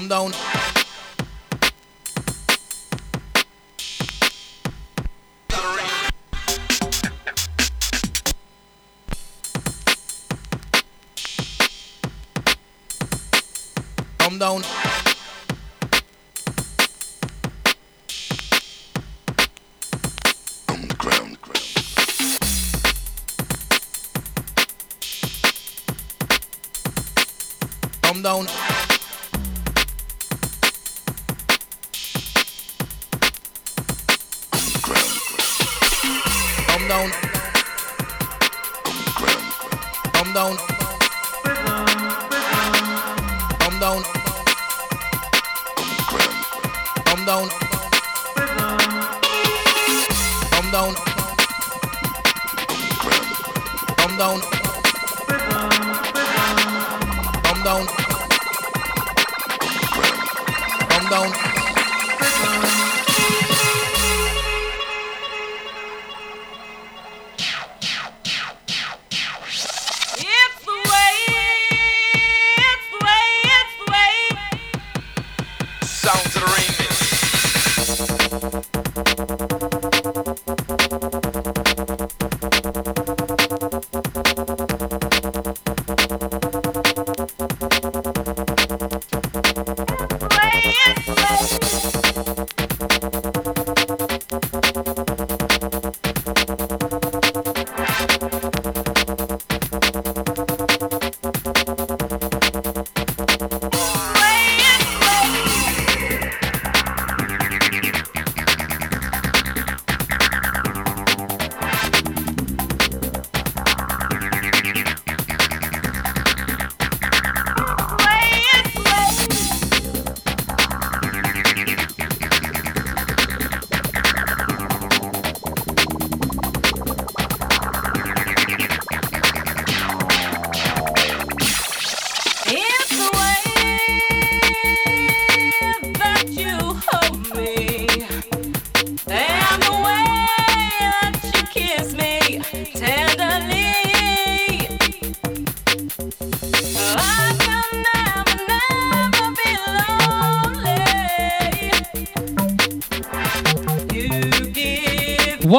Come down. Come down.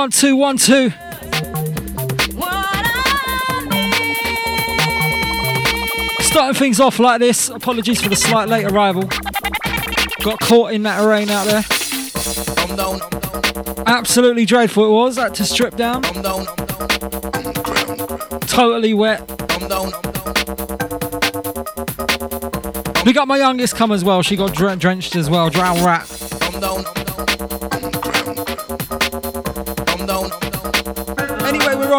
One, two, one, two. Starting things off like this. Apologies for the slight late arrival. Got caught in that rain out there. Absolutely dreadful it was. Had to strip down. Totally wet. We got my youngest come as well. She got drenched as well. Drown rat.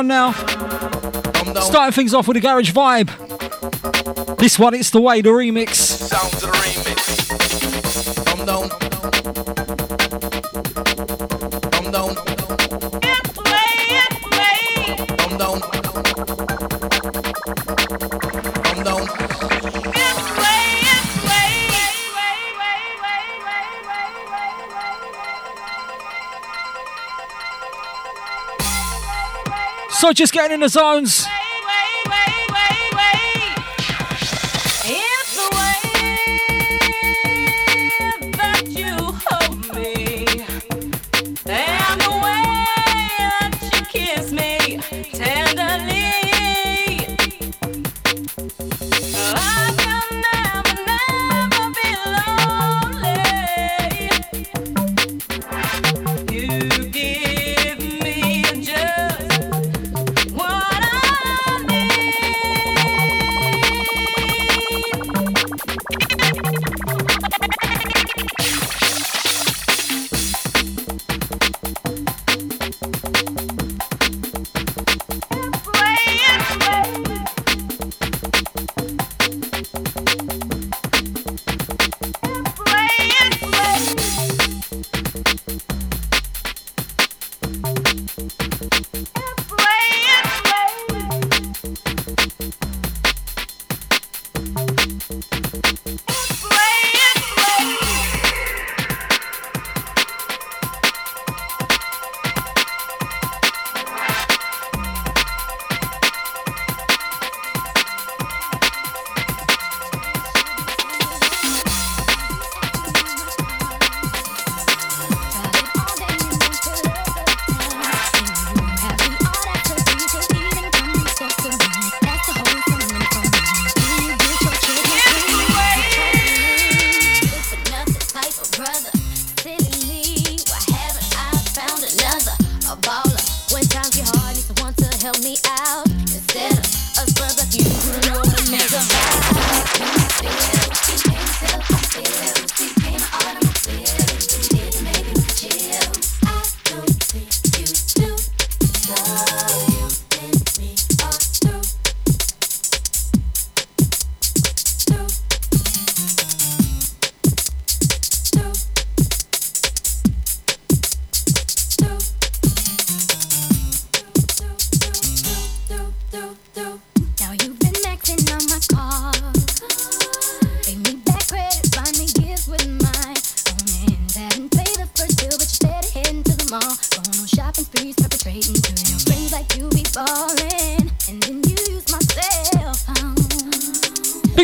On now. Starting things off with a garage vibe. This one, it's the way, the remix. Sounds of the remix. So just getting in the zones.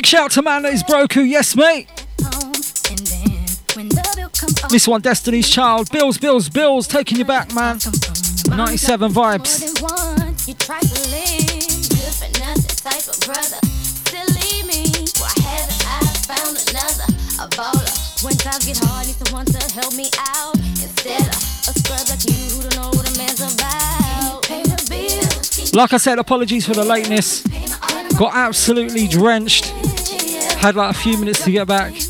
Shout out to man that is Broku, yes mate. This one, Destiny's Child. Bills, Bills, Bills, taking you back, man. 97 vibes. When times get hard, need someone to help me out. Instead of a scrub like you who don't know what a man's about. Like I said, apologies for the lateness. Got absolutely drenched. Had like a few minutes to get back.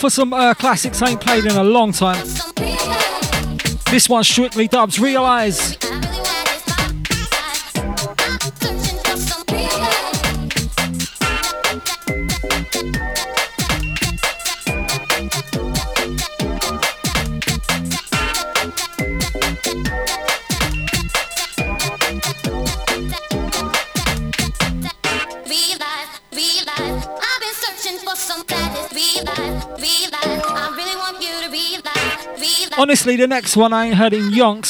For some uh, classics I ain't played in a long time. This one strictly dubs. Realize. The next one I ain't heard in yonks.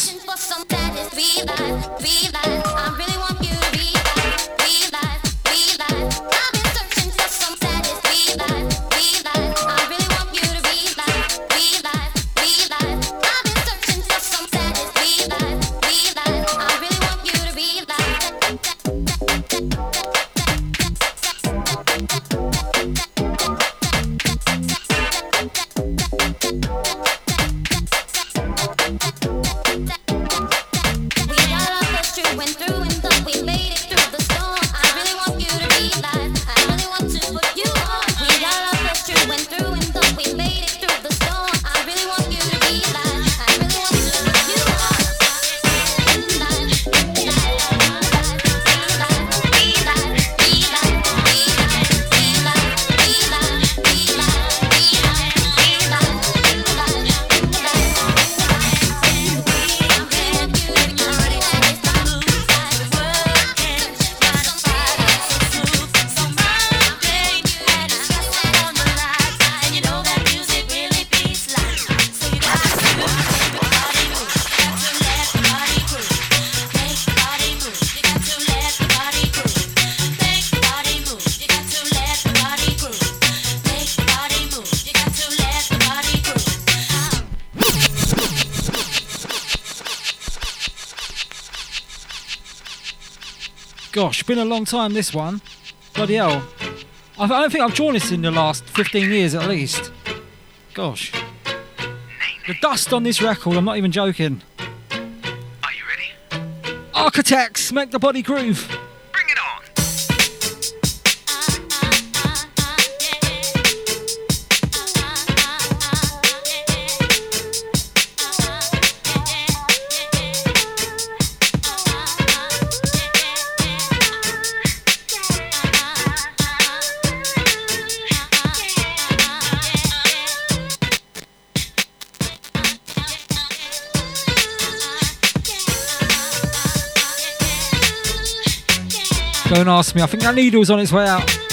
been a long time, this one. Bloody hell. I don't think I've drawn this in the last 15 years at least. Gosh. The dust on this record, I'm not even joking. Are you ready? Architechs, make the body groove. Don't ask me. I think that needle's on its way out.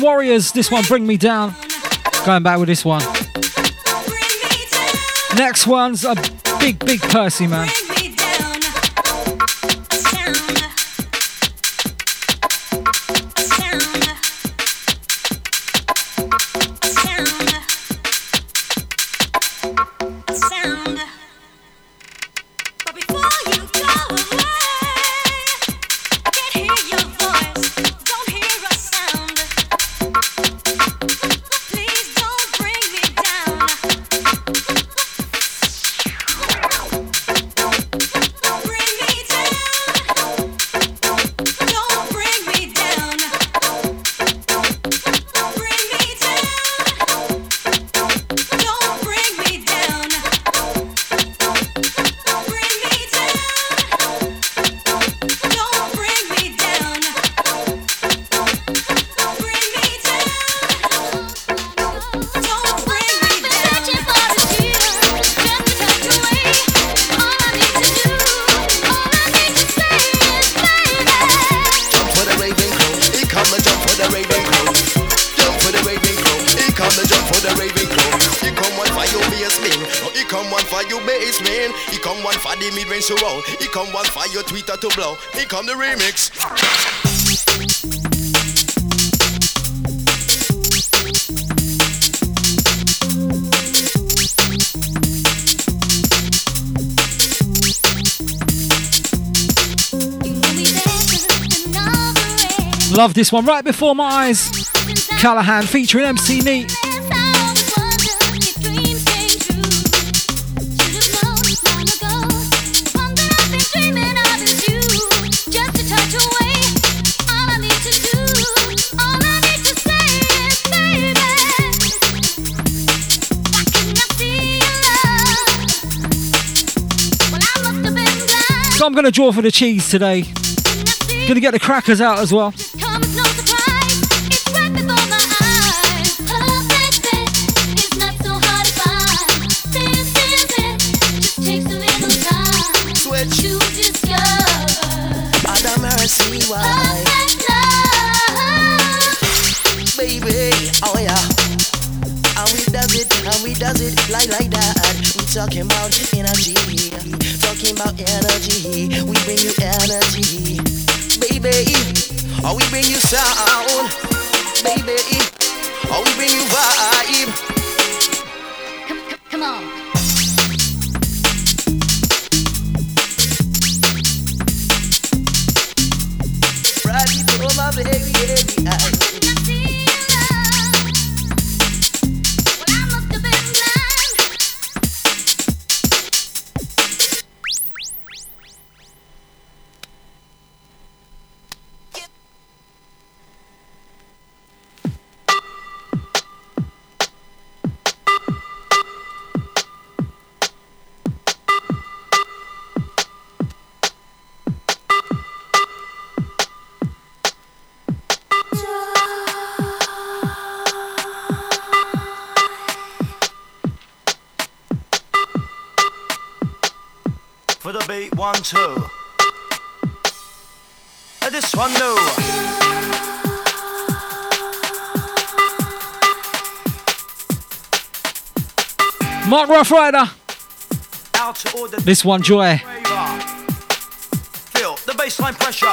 Warriors, this one, Bring Me Down. Going back with this one. Next one's a big, big Percy, man. This one. Right before my eyes, Kallaghan featuring MC Neat. So I'm going to draw for the cheese today. Going to get the crackers out as well. Come no surprise, it's right before my eyes. Perfect fit is not so hard to find. This it, just takes a little time to discover. Other mercy, why? Perfect love. baby, oh yeah. And we does it, and we does it like like that. We talking about energy, talking about energy. We bring you energy. Oh, we bring you sound, baby. Oh, we bring you vibe. Come, come, come on. Ready for my baby, baby. I one this one new. Mark Rough Rider. Out to all This one, Joy. Feel the baseline pressure.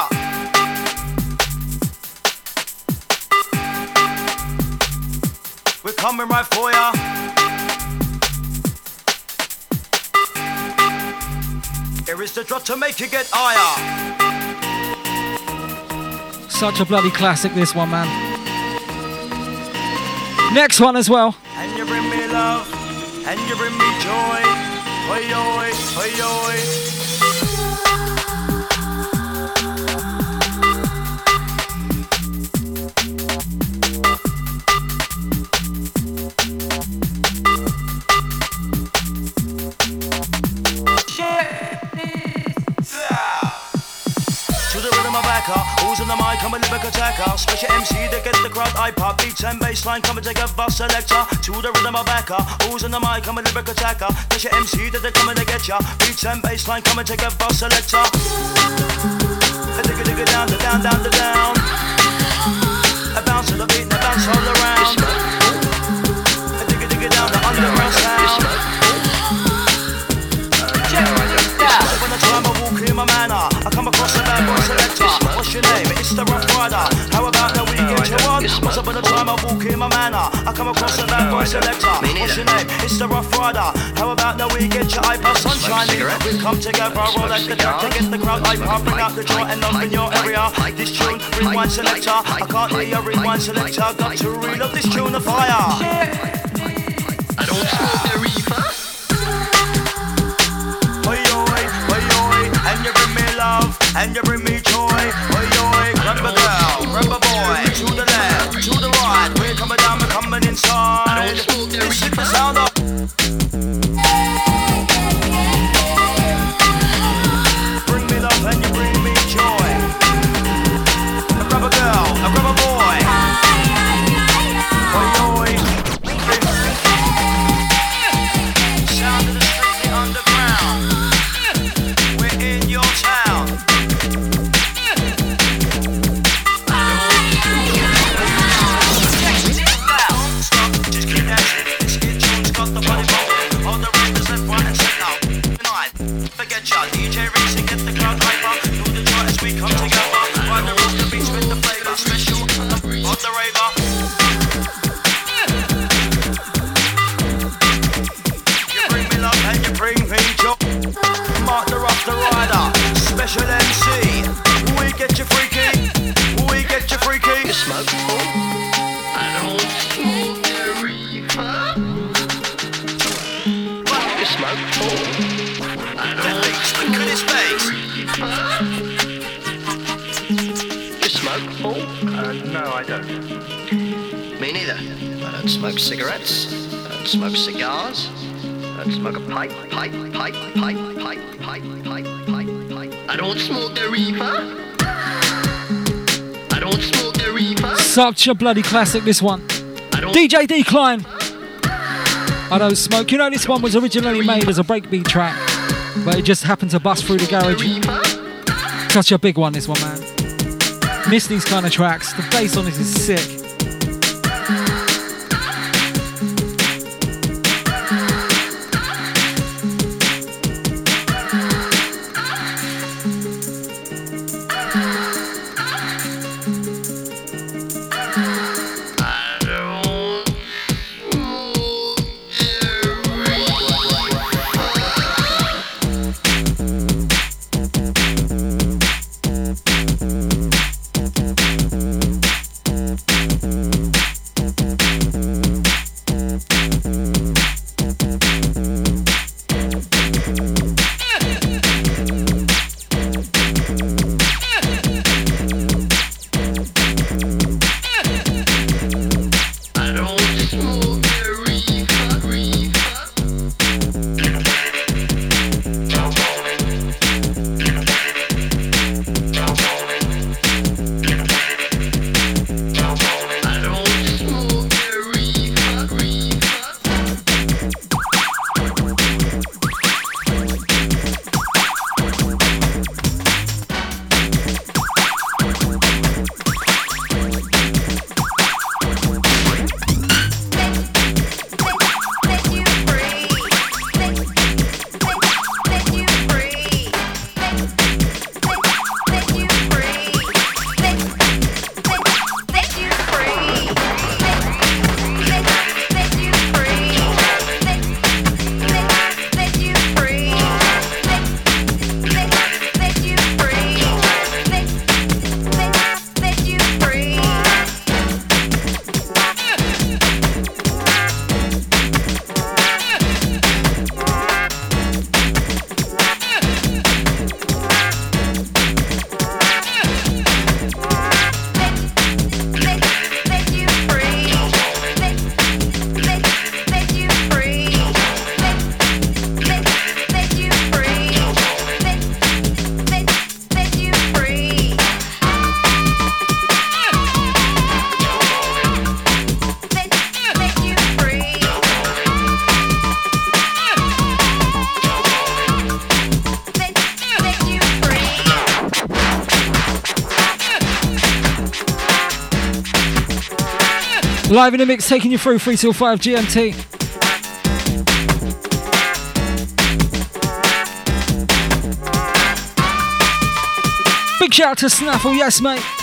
We're coming right for ya. Here is the drop to make you get higher. Such a bloody classic, this one, man. Next one as well. And you bring me love, and you bring me joy. Oi, oi, oi, oi. The mic? A lyric attacker. Special MC to get the crowd I pop. Beats and bassline, come and take a bus selector. To the rhythm of backer, who's on the mic? I'm a lyric attacker. Special MC that they come and they get ya. Beats and bassline, come and take a bus selector. Digga digga down, down, down, down. A bounce to the beat, and a bounce all around. Digga digga down, the underground sound. When the time I walk in my manner, I come across a bad boy selector. What's your name? It's the Rough Rider. How about that we get you? What's up when the time I walk in my manner, I come across a bad boy selector. What's your name? It's the Rough Rider. How about that we get your iPod sunshine? We come together, I roll like the track to get the crowd hyper, bring out the joy and love in your area. This tune, rewind selector. I can't hear your rewind selector. Got to reload this tune of fire. I don't smoke the reefer. Oi, oi, oi, oi, and you bring me love, and you bring me joy. Such a bloody classic, this one. DJ Deekline. I don't smoke. You know, this one was originally made as a breakbeat track, but it just happened to bust through the garage. Such a big one, this one, man. Miss these kind of tracks. The bass on this is sick. Live in the mix, taking you through 3 till 5 GMT. Big shout out to Snaffle, yes, mate.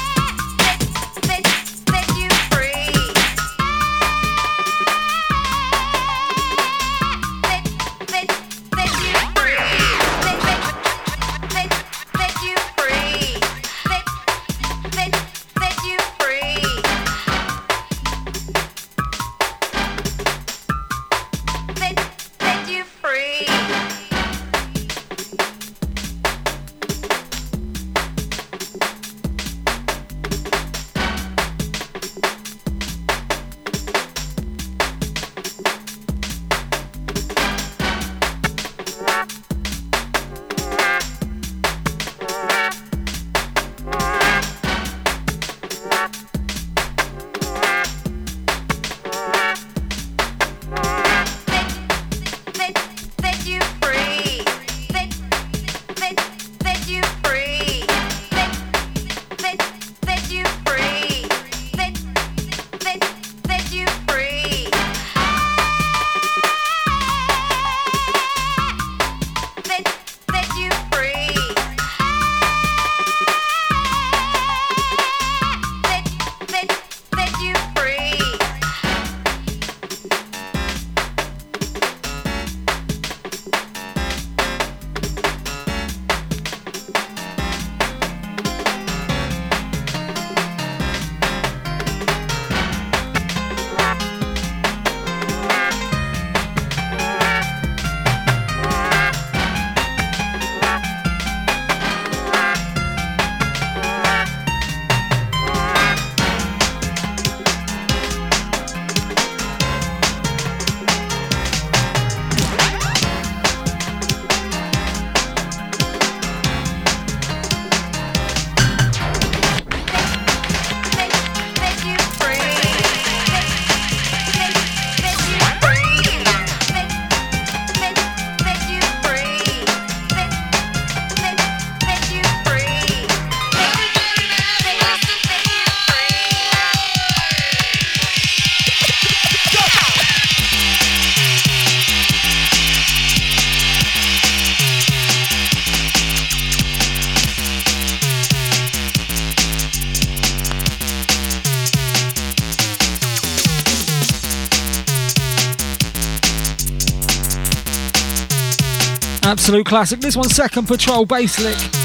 Absolute classic. This one, Second Protocol Basslick.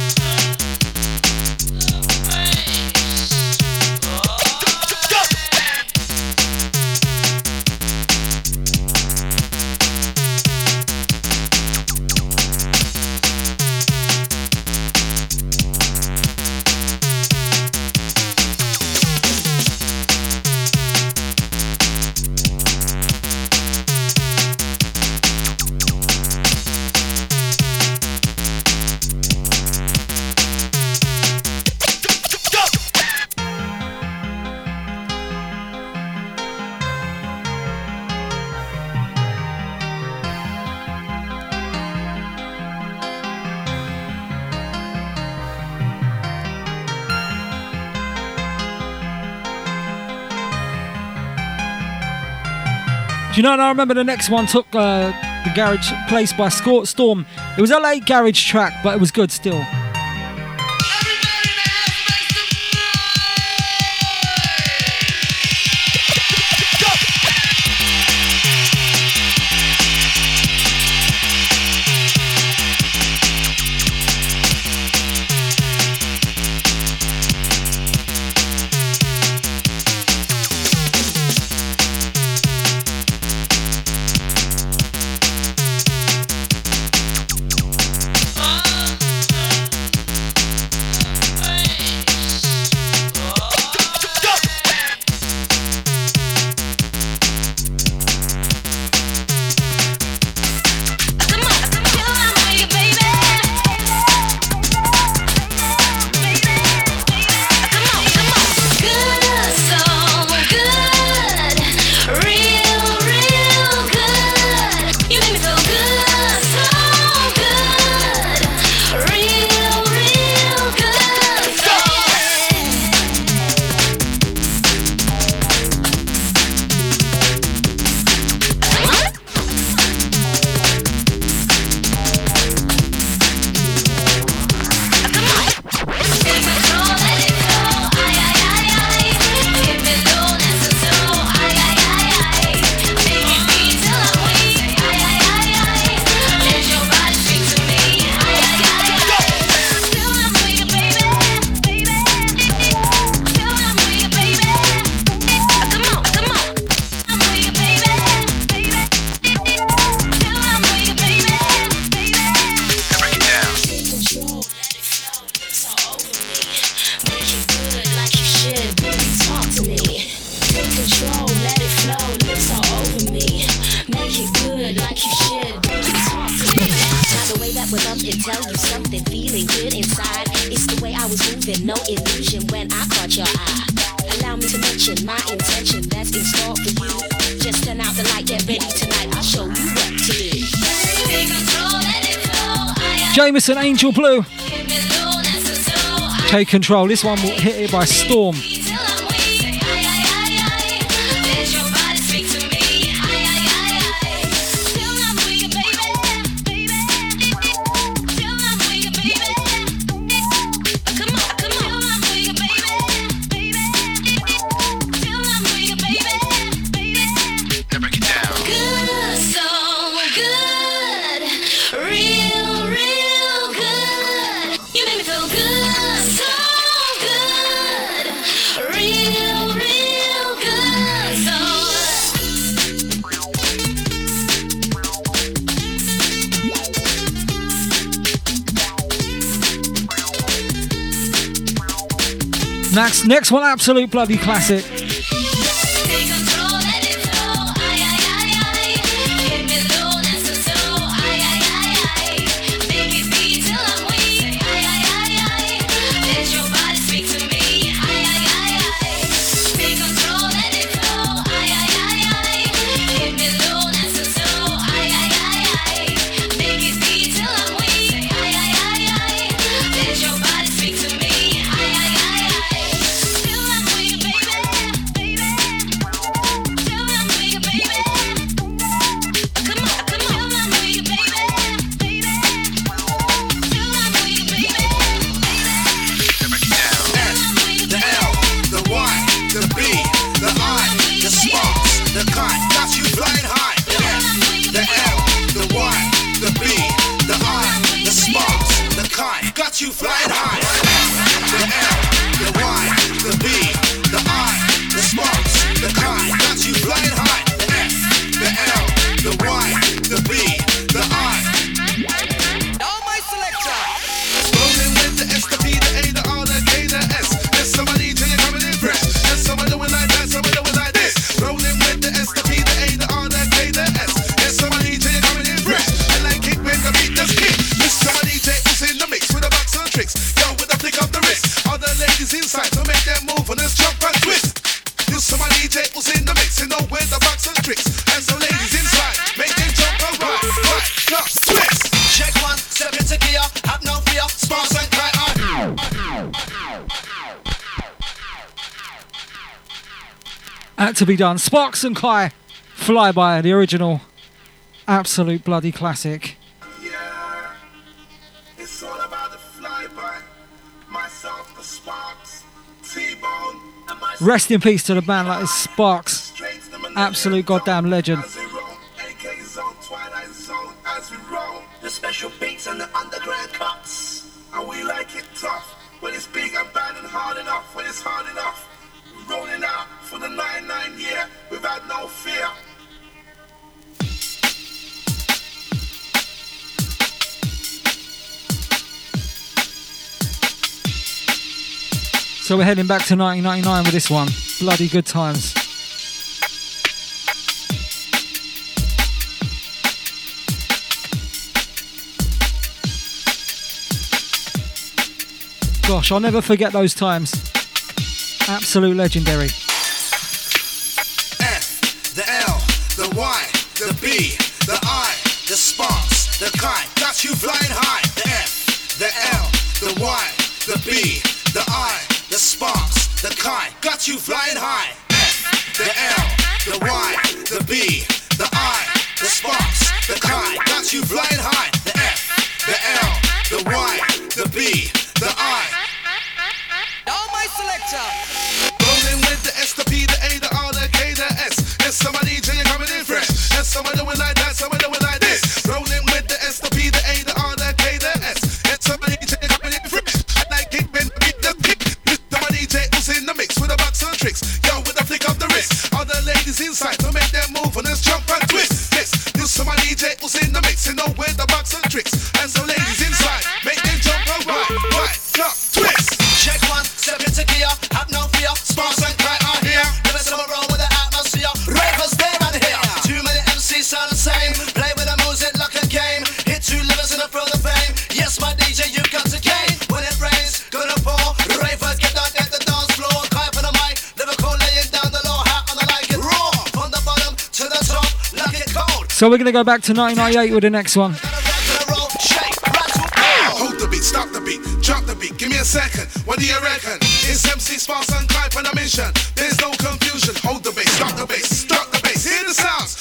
you know, and I remember the next one took uh, the Garage Place by Storm. It was LA Garage track, but it was good still. control. This one will hit it by storm. Next one, absolute bloody classic. to be done. Sparks and Kie, Flyby, the original. Absolute bloody classic. Yeah, Rest in peace to the man like Sparks. Absolute goddamn legend. we're heading back to 1999 with this one. Bloody good times. Gosh, I'll never forget those times. Absolute legendary. F, the L, the Y, the B, the I, the sparks, the kite, got you flying high. The F, the L, the Y, the B, the I the sparks, the kind, got you flying high. F, the L, the Y, the B, the I, the sparks, the kind, got you flying high. The F, the L, the Y, the B, the I. Now my selector. So we're going to go back to 1998 with the next one. Give me a second, what do you reckon? It's MC Sparks and on a mission. There's no confusion. Hold the bass, stop the bass, stop the bass. Hear the sounds.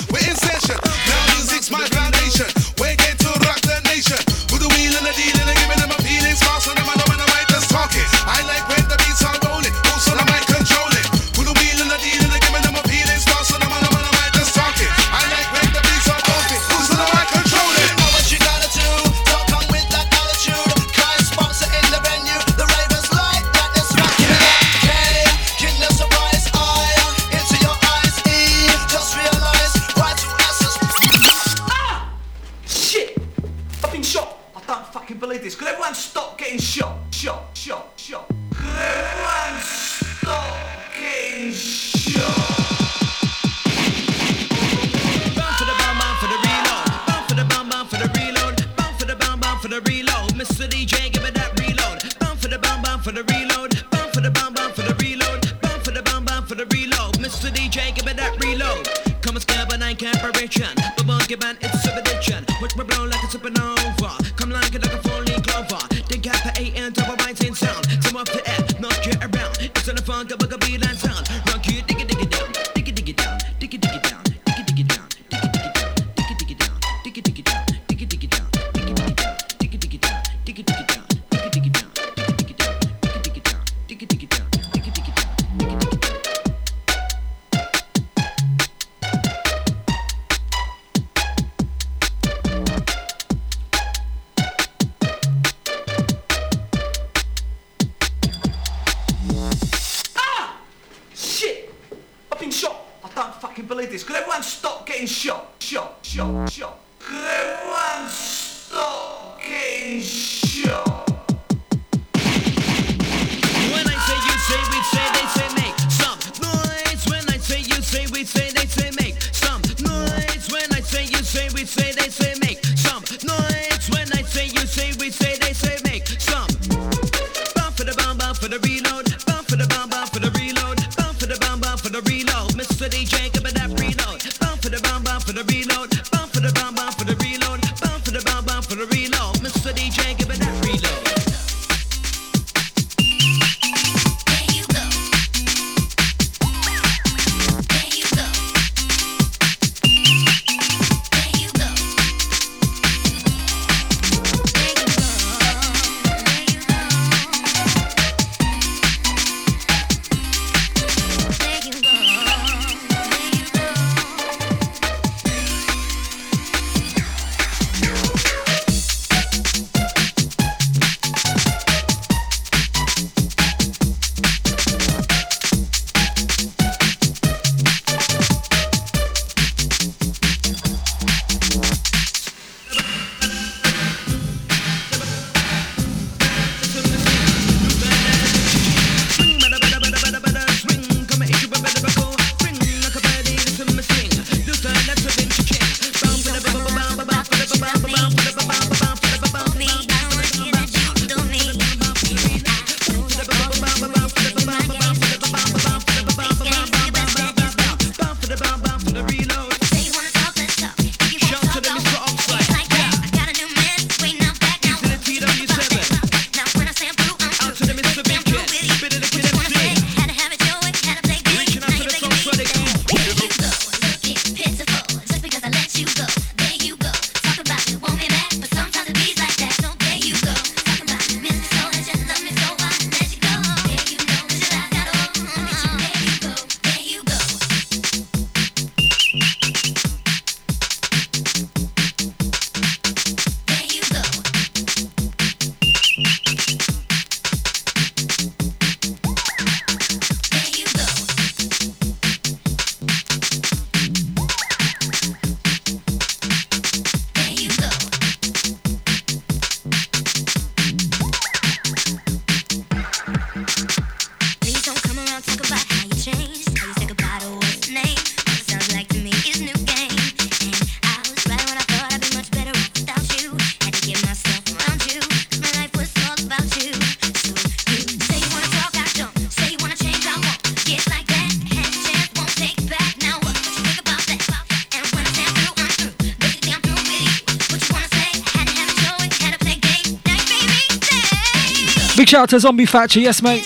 A to Zombie Thatcher, yes, mate.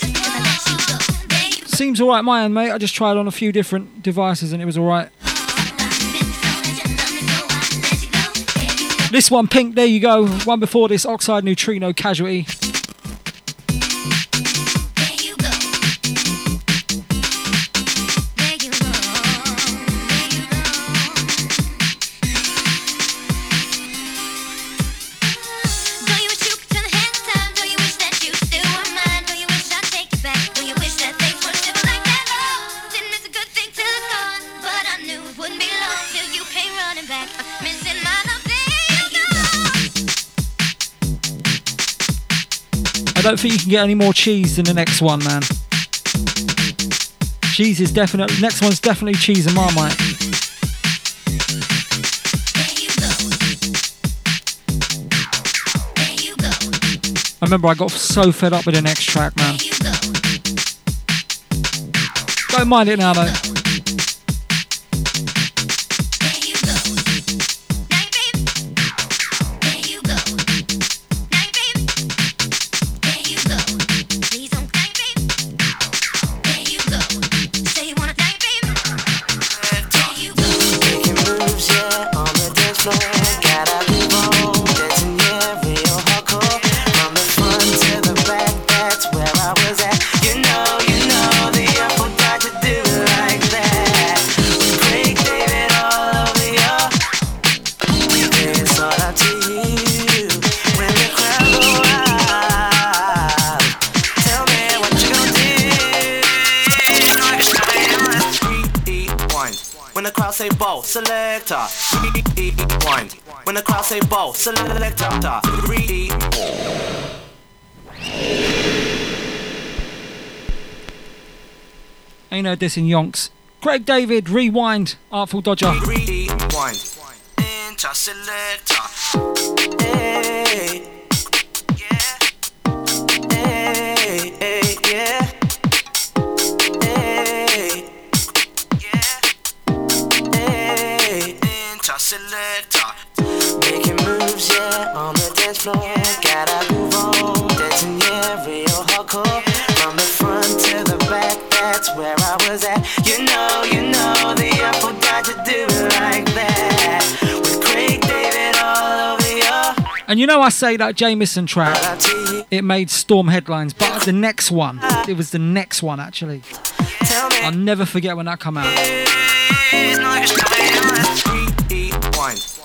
Seems alright my end, mate. I just tried on a few different devices and it was alright. This one, pink, there you go. One before this, Oxide Neutrino Casualty. running back, missing my love. I don't think you can get any more cheese than the next one, man. Cheese is definitely next one's definitely cheese and marmite. I remember I got so fed up with the next track, man. Don't mind it now, though. Selector, rewind. When the crowd say ball, selector, rewind. Ain't heard this in yonks. Craig David, rewind, Artful Dodger. Rewind. Enter selector. Hey. Selector. Making moves, yeah, on the dance floor. Gotta move on, dancing, yeah, real hardcore. From the front to the back, that's where I was at. You know, you know, the apple got to do it like that. With Craig David all over your And you know, I say that Jameson track, it made Storm headlines, but the next one, it was the next one actually. I'll never forget when that come out.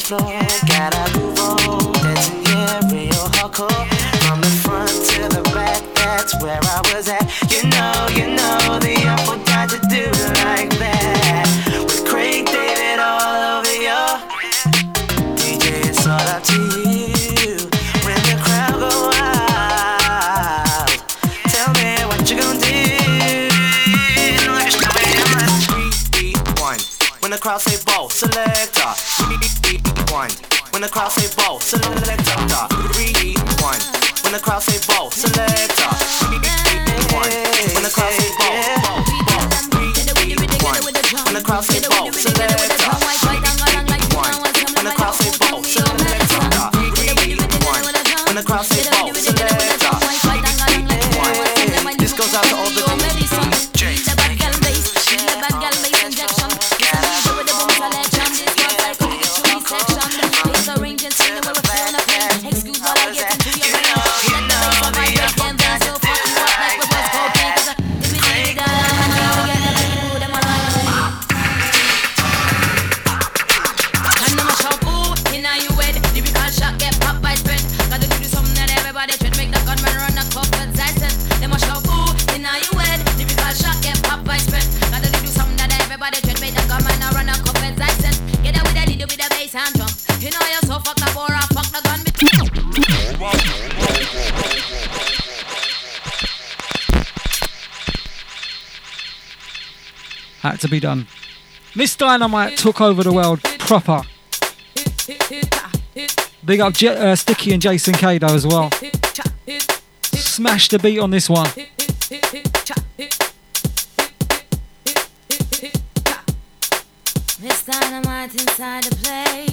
dance floor. Gotta move on, dancing, yeah, real hardcore. From the front to the back, that's where I was at. You know, you know, the apple got to do like that. With Craig David all over your DJ, it's all up to you. When the crowd go wild, tell me what you gonna do. When the crowd say ball, selector. When the crowd say ball, selector. Rewind. When the crowd say ball, selector. Had to be done. Miss Dynamite took over the world proper. Big up uh, Sticky and Jason Kado as well. Smash the beat on this one. Miss Dynamite inside the place.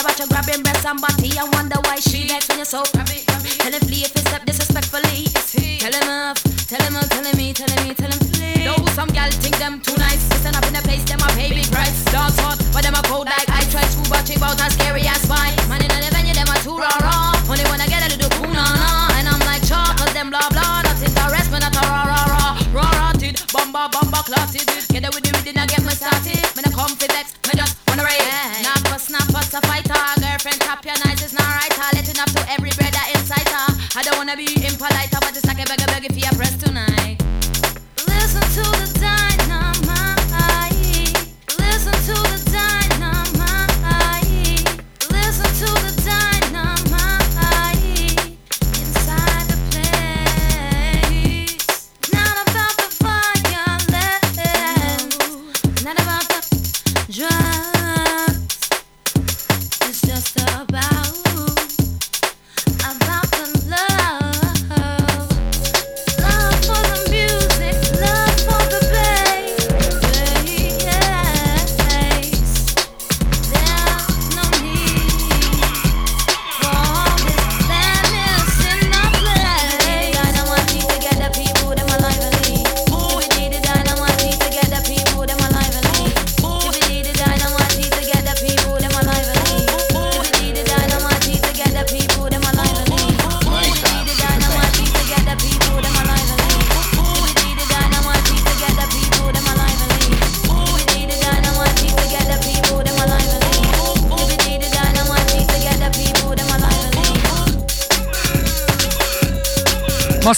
About what you grabbing breast and body. I wonder why she likes when you're so grabby. Tell him play if you step disrespectfully. Tell him off, tell him off, tell him me, tell him me, tell him please. Though some gal think them too nice. Listen up in the place, them a pay big price. Dogs hot, but them a cold like I try to watch it as scary as mine. letting up to every brother in. Uh. I don't wanna be impolite, but it's like a beggar beggar for your press tonight.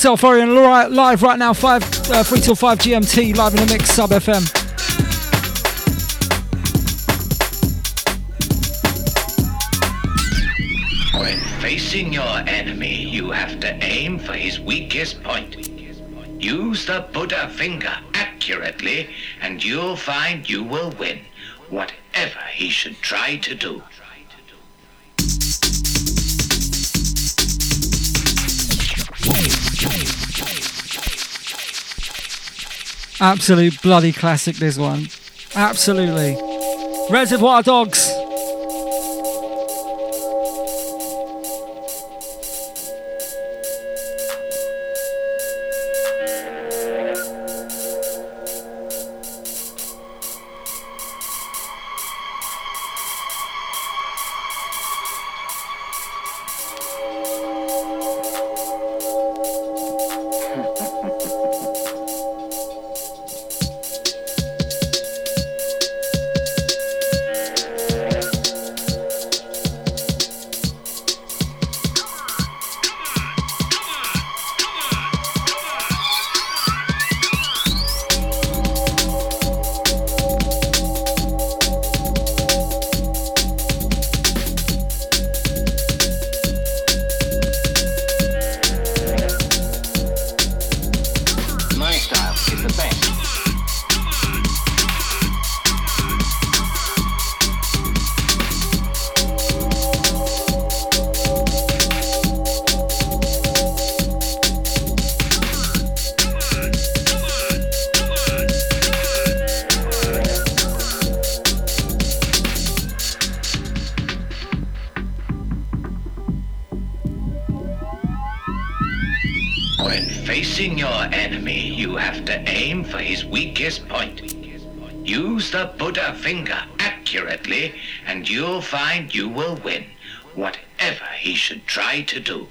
myself, Orion, live right now, five, uh, 3 till 5 GMT, live in the mix, Sub FM. When facing your enemy, you have to aim for his weakest point. Use the Buddha finger accurately, and you'll find you will win, whatever he should try to do. Absolute bloody classic, this one. Absolutely. Reservoir Dogs. for his weakest point. Use the Buddha finger accurately, and you'll find you will win, whatever he should try to do.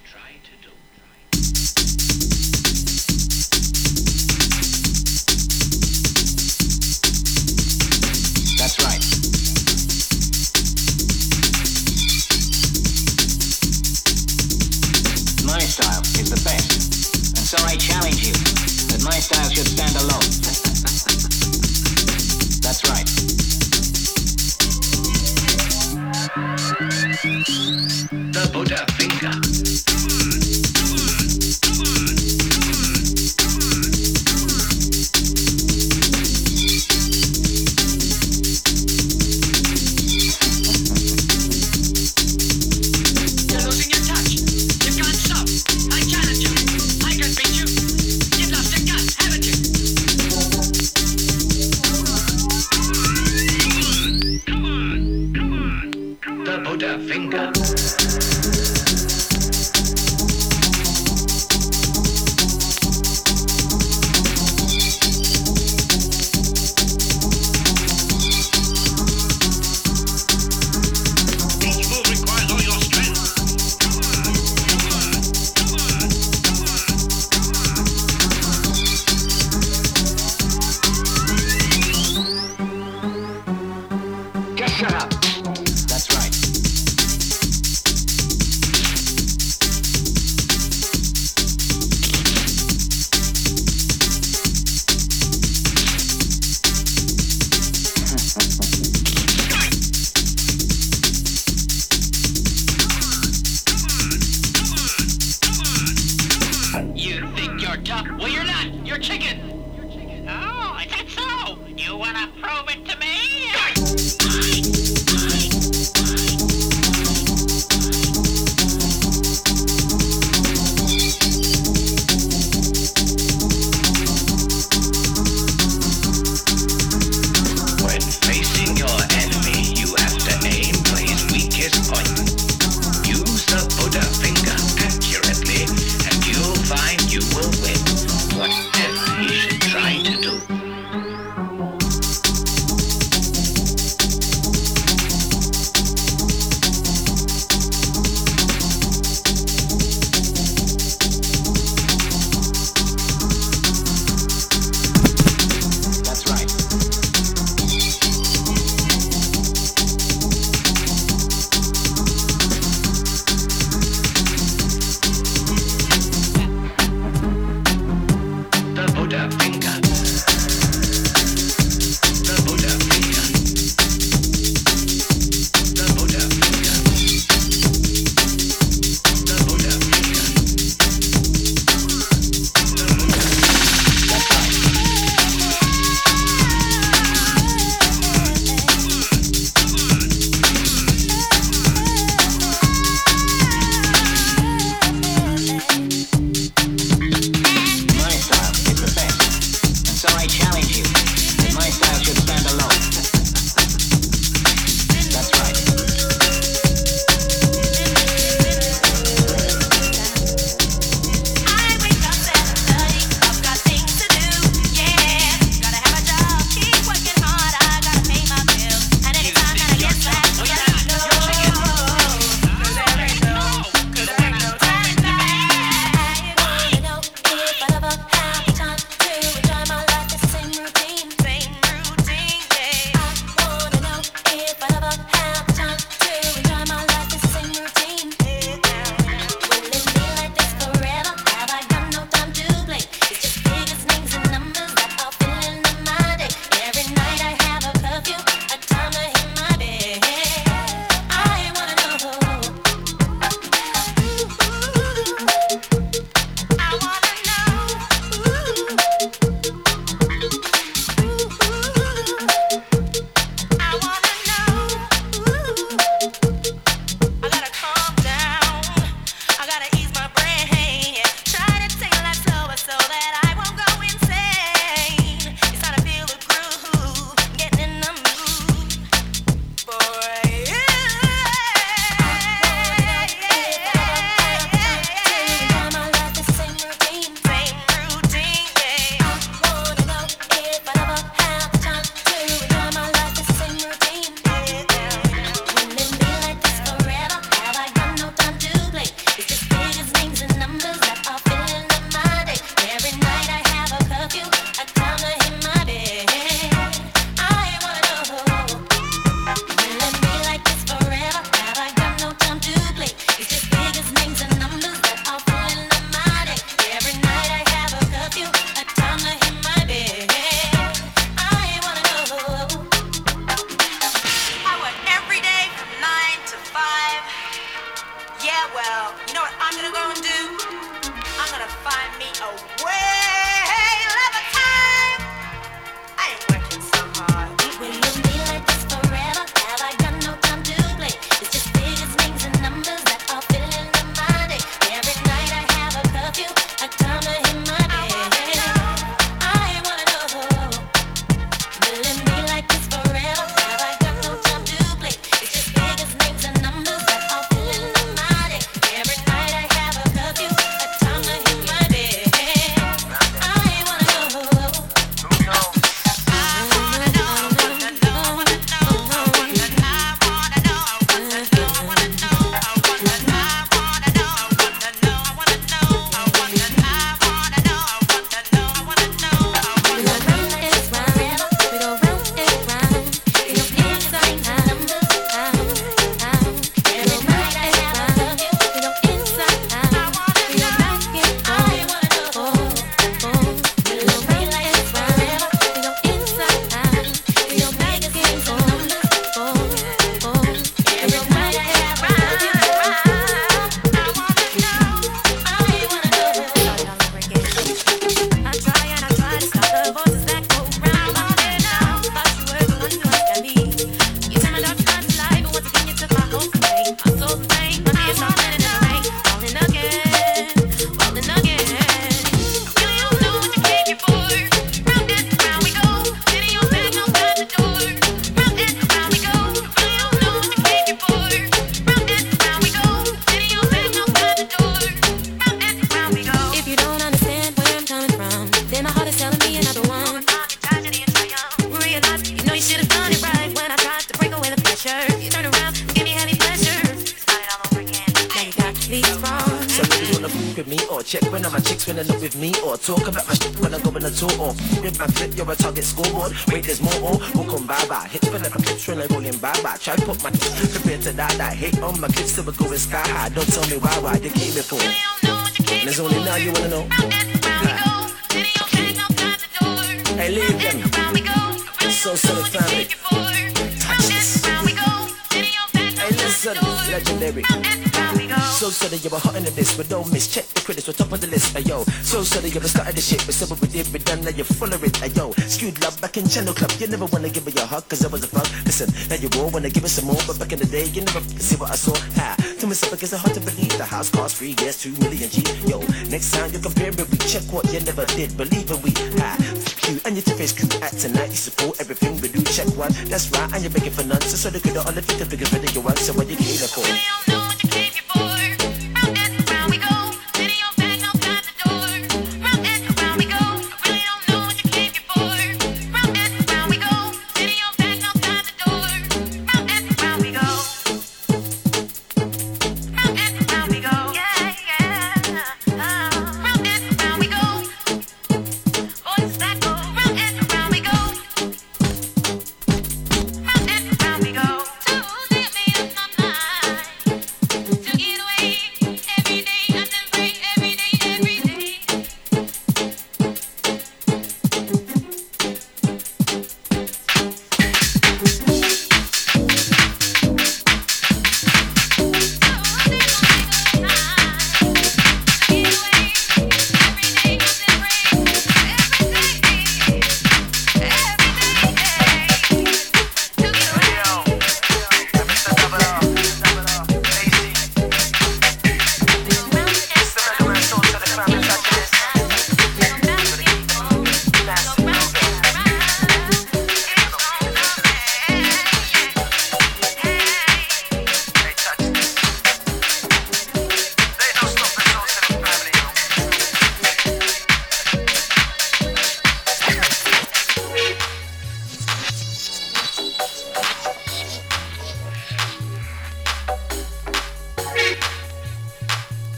Sorry you were started the shit, but some of we did, we done, now you're full of it. Ayo, skewed love back in Channel Club. You never wanna give me your hug, cause I was a fuck. Listen, now you all wanna give us some more, but back in the day, you never see what I saw. Ha, to myself, it's hard to believe the house cost three years, two million G. Yo, next time you compare it, we check what you never did. Believe it, we ha. You and your two-face crew at tonight. You support everything we do. Check one, that's right, and you're making for none. So, so the good all the figure figure video you want. So what you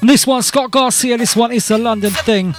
And this one, Scott Garcia, this one is a London thing.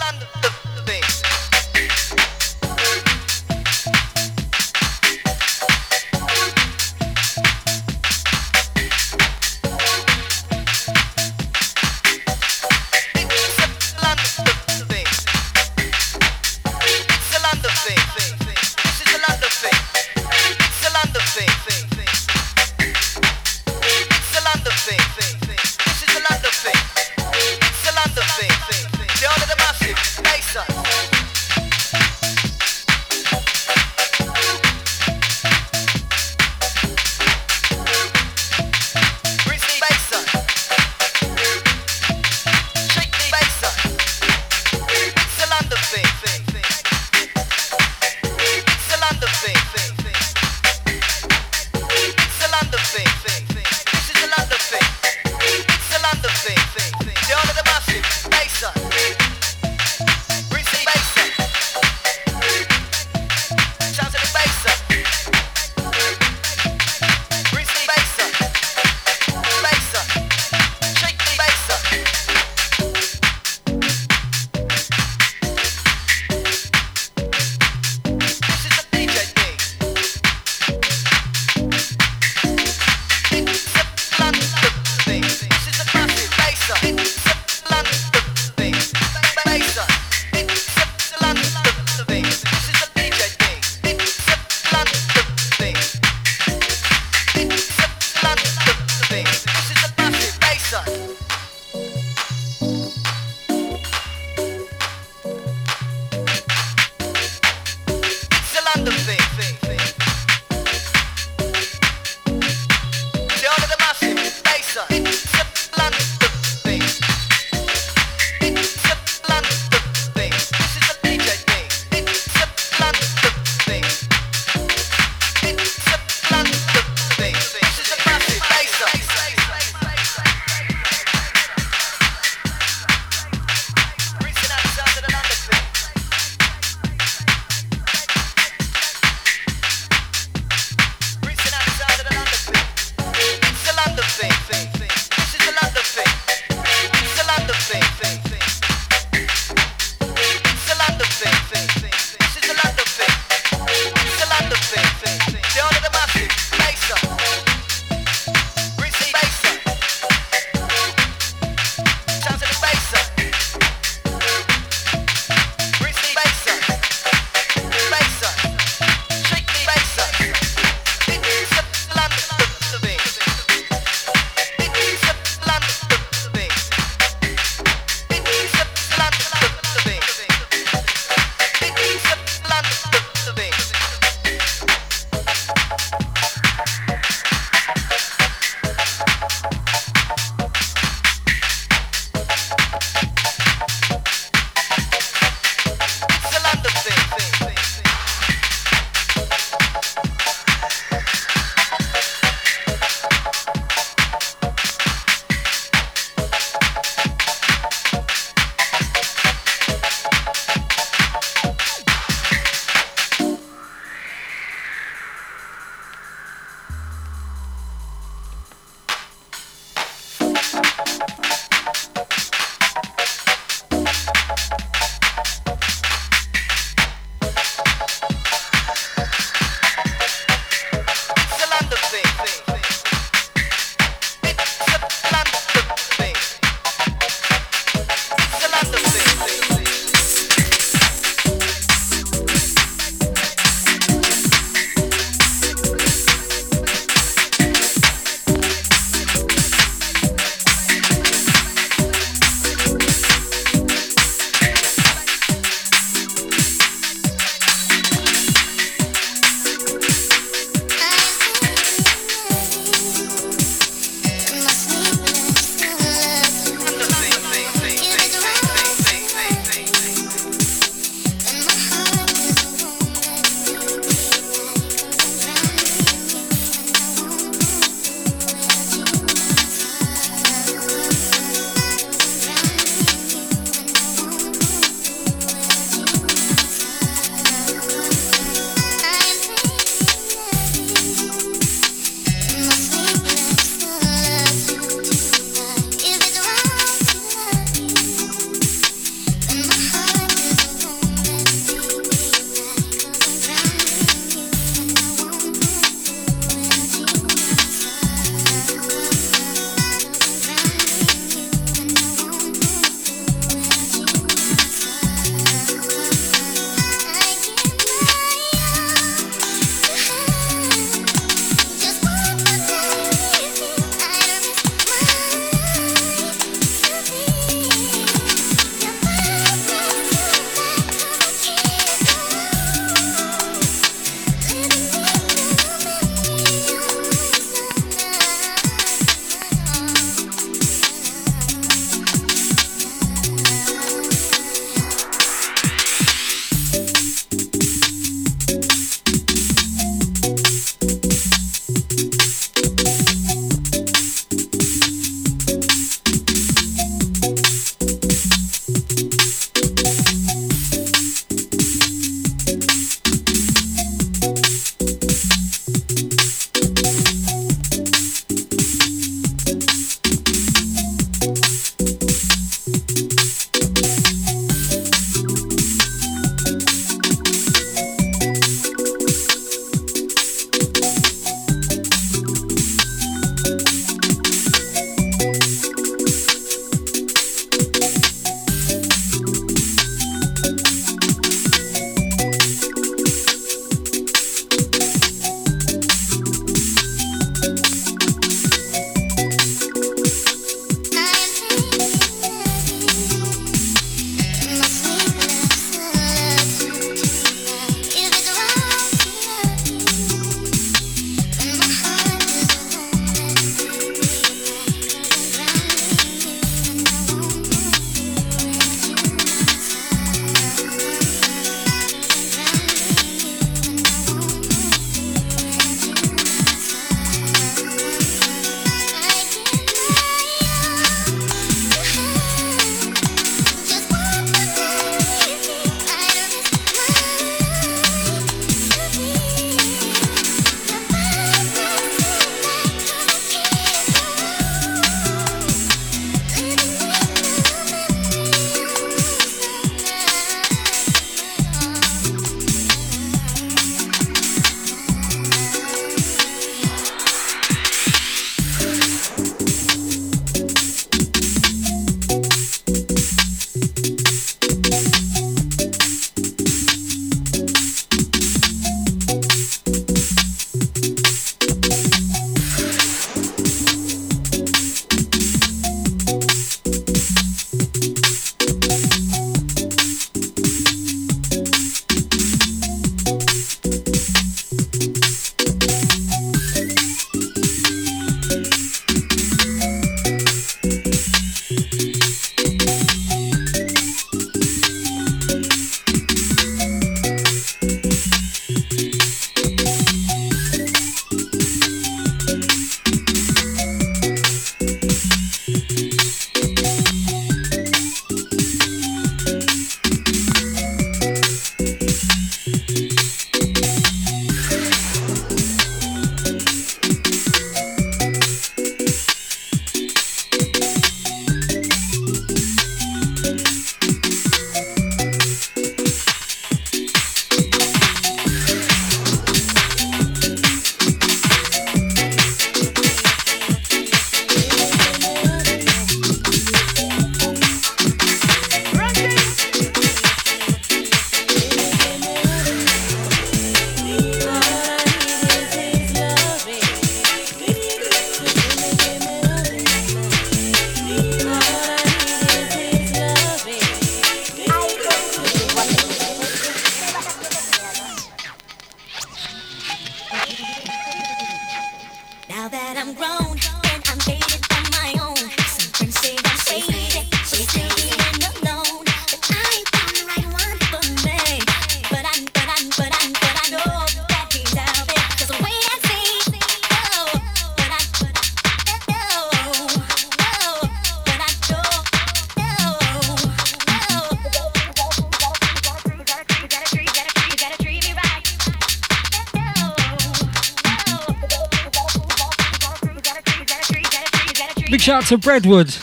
out to Breadwood.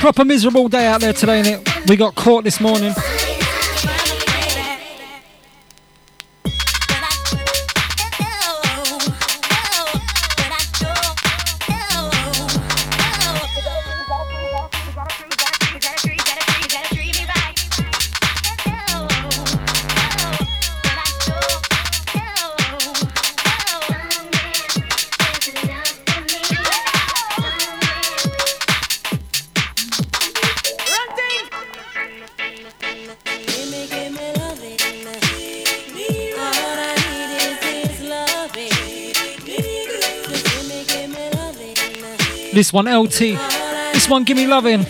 proper miserable day out there today, innit? We got caught this morning. This one, LT. This one, Gimme Loving.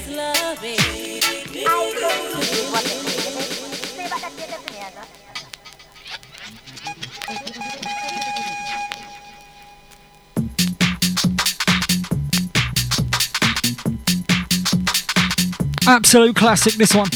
Absolute classic, this one.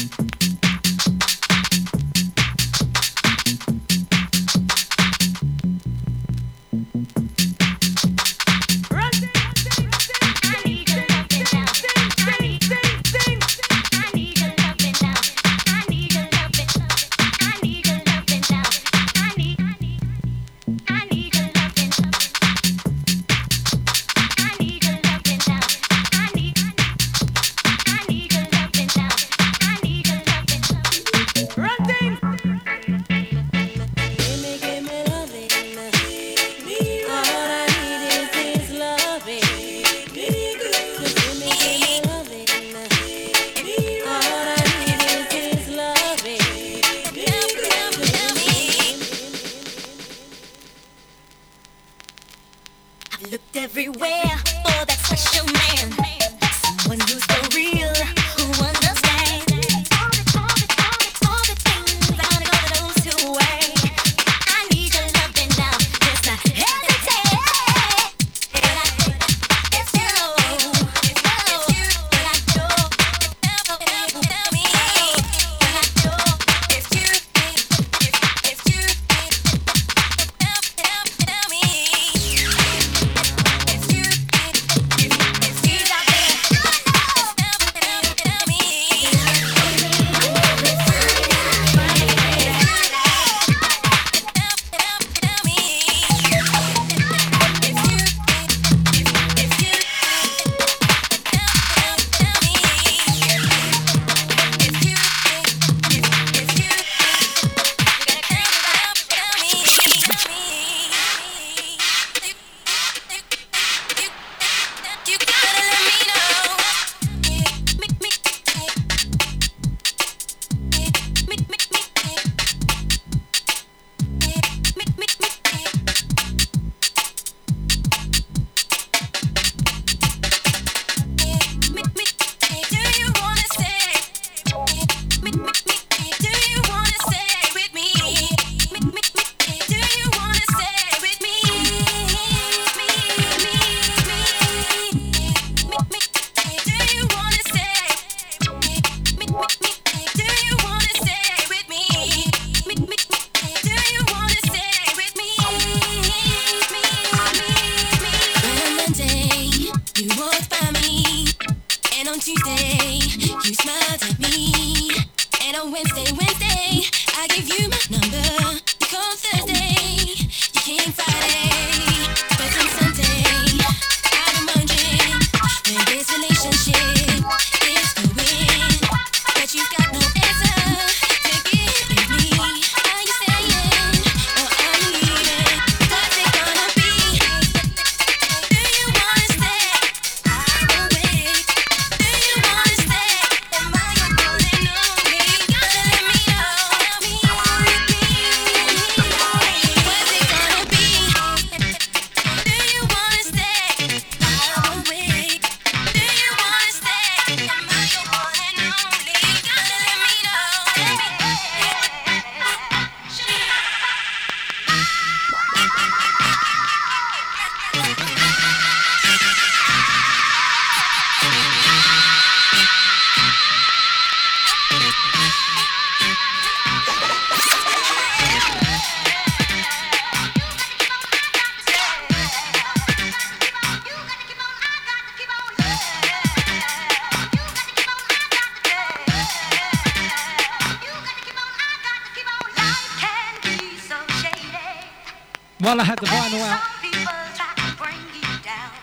Wednesday, Wednesday. I give you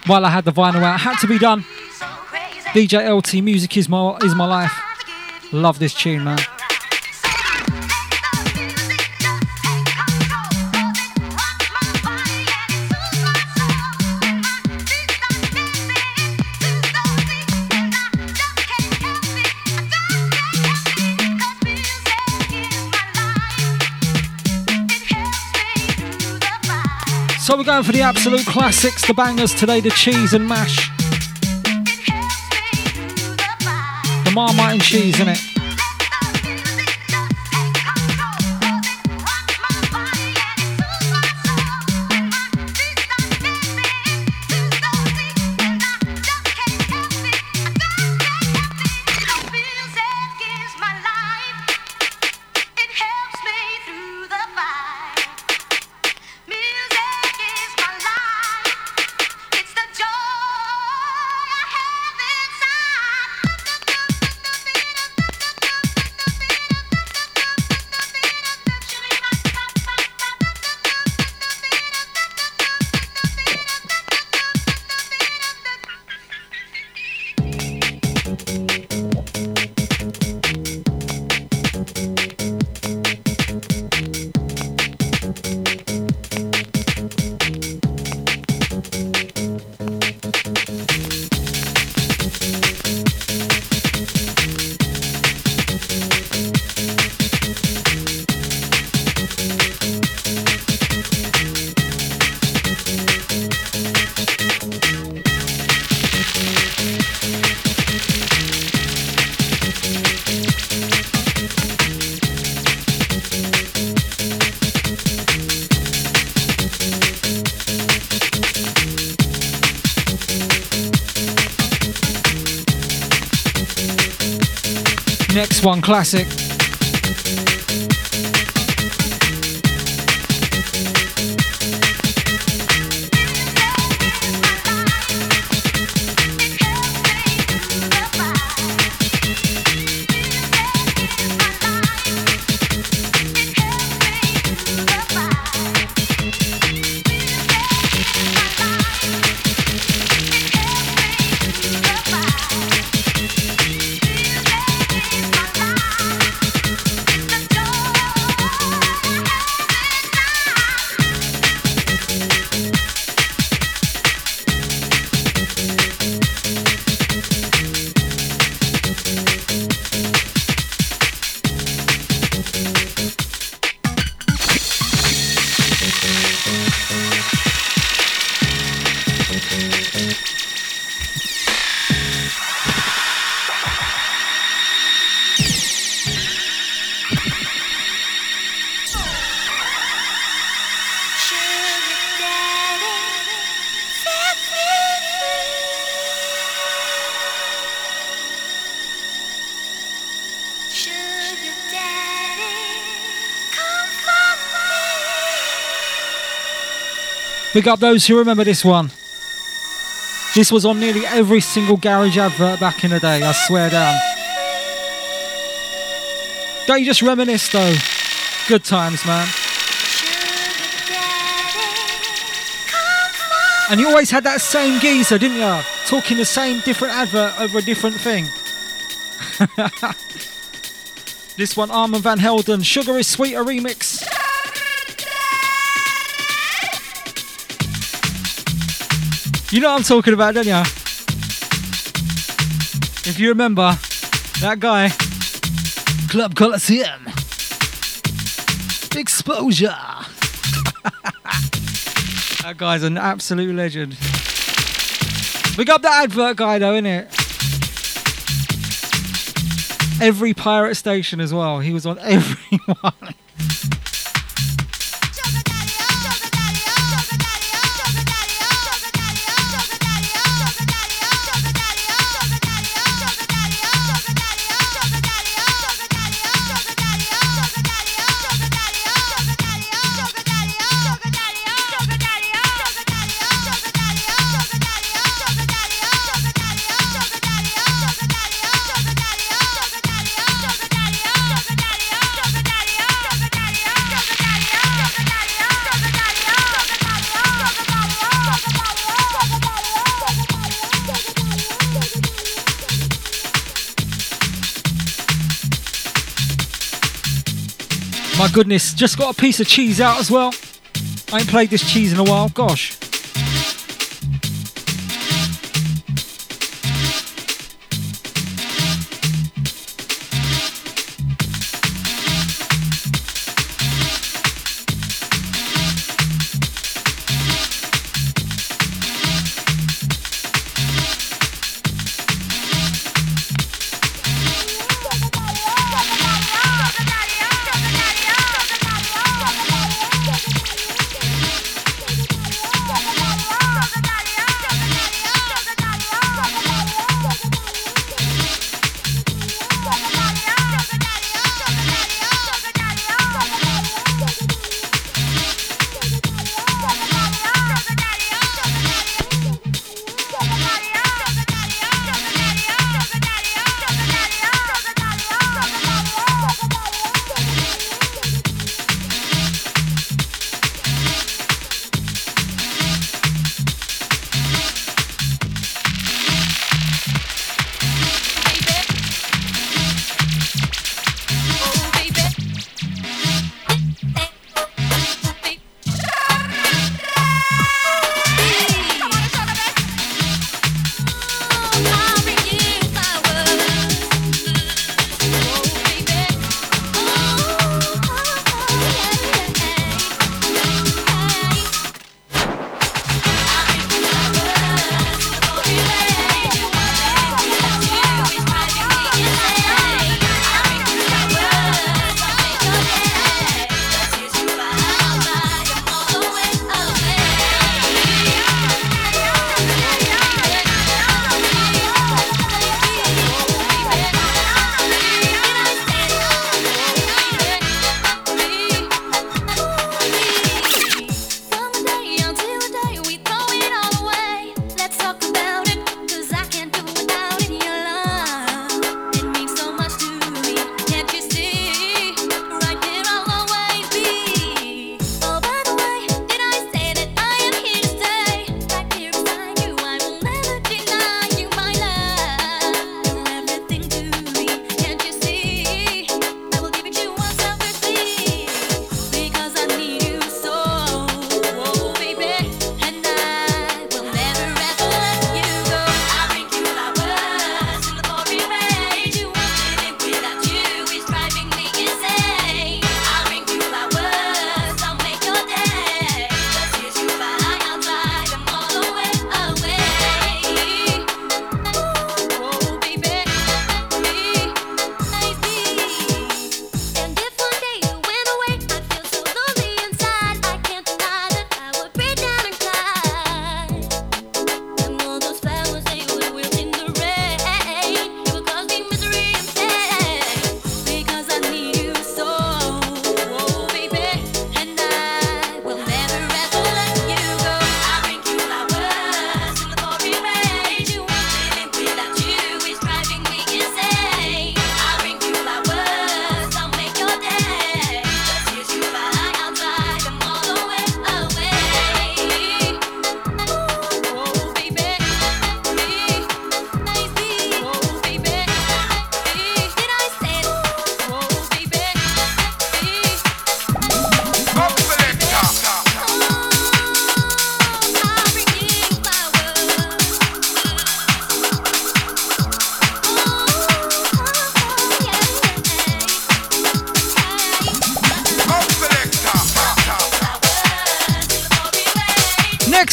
While I had the vinyl out, had to be done. DJ LT music is my is my life. Love this tune, man. So we're going for the absolute classics, the bangers today, the cheese and mash. The Marmite and cheese, innit? Next classic. Big up those who remember this one. This was on nearly every single garage advert back in the day, I swear down. Don't you just reminisce though? Good times, man. And you always had that same geezer, didn't you? Talking the same different advert over a different thing. this one, Armand Van Helden, Sugar is Sweeter remix. You know what I'm talking about, don't you? If you remember, that guy, Club Coliseum, Exposure. that guy's an absolute legend. We got that advert guy though, innit? Every pirate station as well. He was on every one. Goodness, just got a piece of cheese out as well. I ain't played this cheese in a while. Gosh.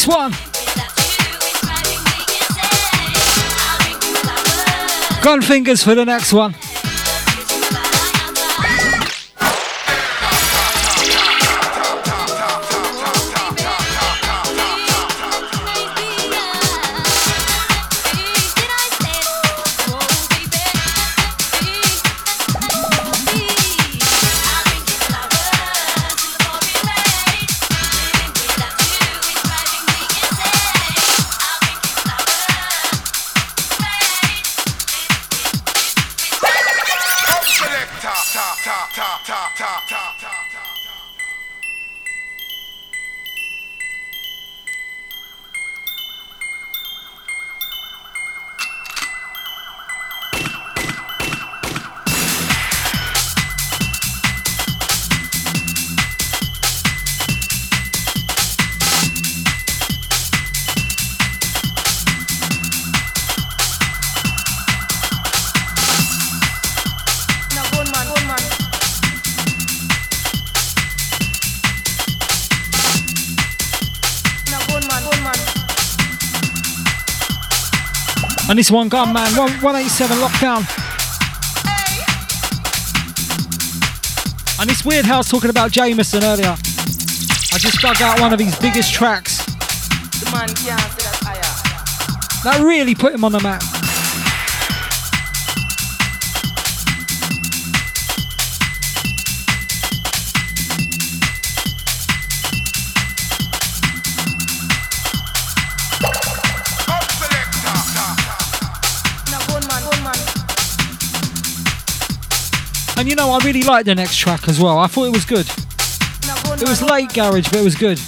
Next one. Gun fingers for the next one. This one gun man, one, 187 lockdown. And it's weird how I was talking about Jameson earlier. I just dug out one of his biggest tracks. The man can't say that higher. That really put him on the map. I really liked the next track as well. I thought it was good. It was late garage, but it was good.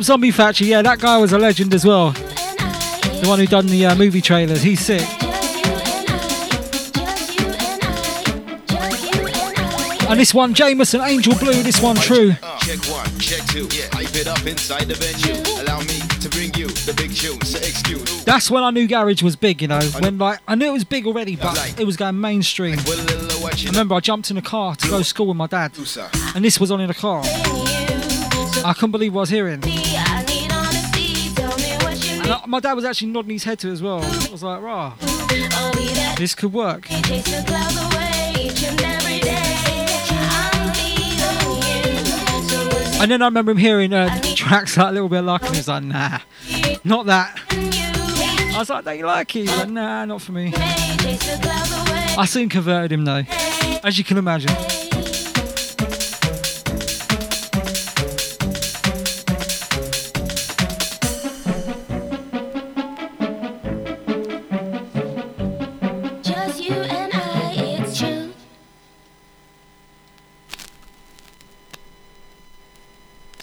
Up Zombie Thatcher. Yeah, that guy was a legend as well. The one who done the uh, movie trailers. He's sick. And this one, Jaimeson, Angel Blue. This one, True. Check one, check two. Hype it up inside the venue. Allow me to bring you the big tune. So excuse. That's when I knew garage was big. You know, when like I knew it was big already, but it was going mainstream. I remember I jumped in a car to go to school with my dad, and this was on in the car. I couldn't believe what I was hearing. And I- my dad was actually nodding his head to it as well. I was like, rah, this could work. Chase the clouds away each and every day. I'm feeling you. So what's it And then I remember him hearing uh, tracks like a little bit of like, and he was like, nah, not that. I was like, don't you like it? He was like, nah, not for me. Chase the clouds. I soon converted him though, as you can imagine.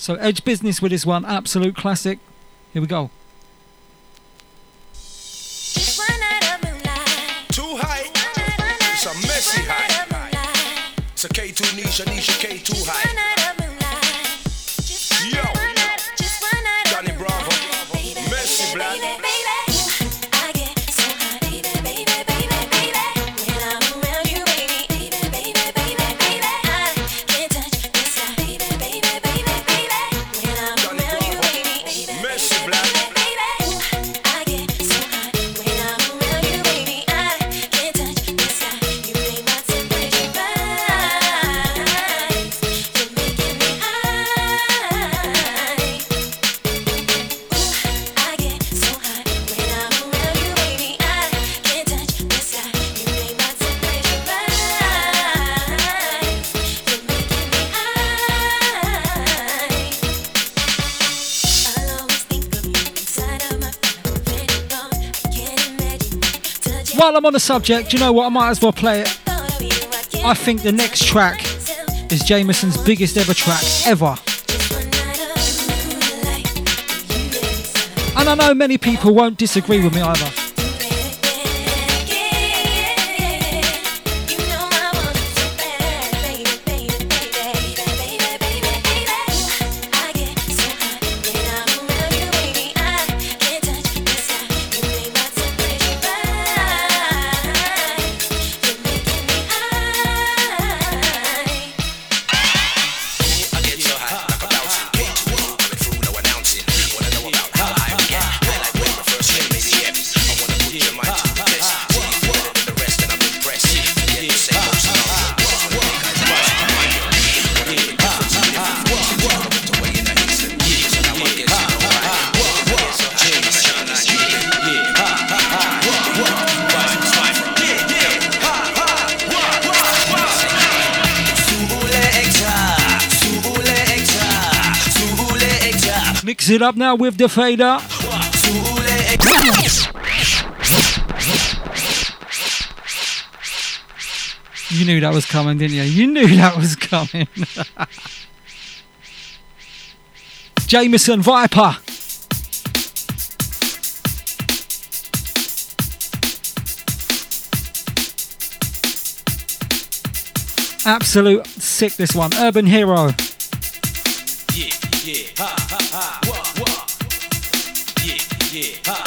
So Edge Business with this one, absolute classic. Here we go. Too high. It's a messy high. It's a K2 Nisha, Nisha K2 high. While I'm on the subject, you know what? I might as well play it. I think the next track is Jaimeson's biggest ever track ever. And I know many people won't disagree with me either. It up now with the fader. You knew that was coming, didn't you? You knew that was coming. Jaimeson Viper. Absolute sick this one. Urban Hero. Yeah, yeah, ha, ha, ha. Yeah,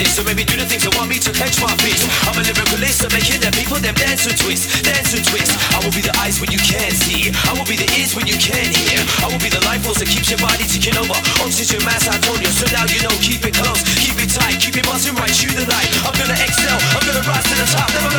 this. So maybe do the things that want me to catch my beat I'm a lyricalist, I'm making them people them dance and twist Dance and twist. I will be the eyes when you can't see. I will be the ears when you can't hear. I will be the life force that keeps your body ticking over. Oxygen mass, I told you So now you know, keep it close Keep it tight, keep it buzzing right through the night. I'm gonna excel, I'm gonna rise to the top never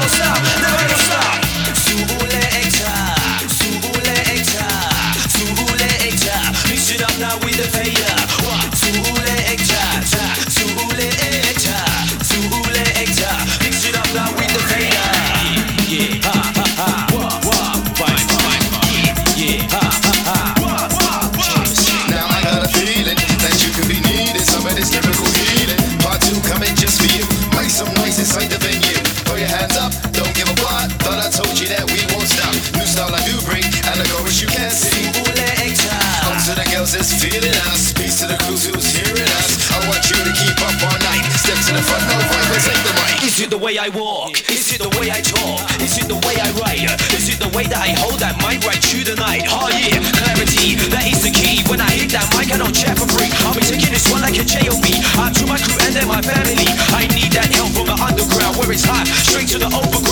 way that I hold that mic right through the night? Oh yeah, clarity, that is the key. When I hit that mic, I don't chat for free. I'll be taking this one like a J.O.B. Out to my crew and then my family. I need that help from the underground where it's hot, straight to the overground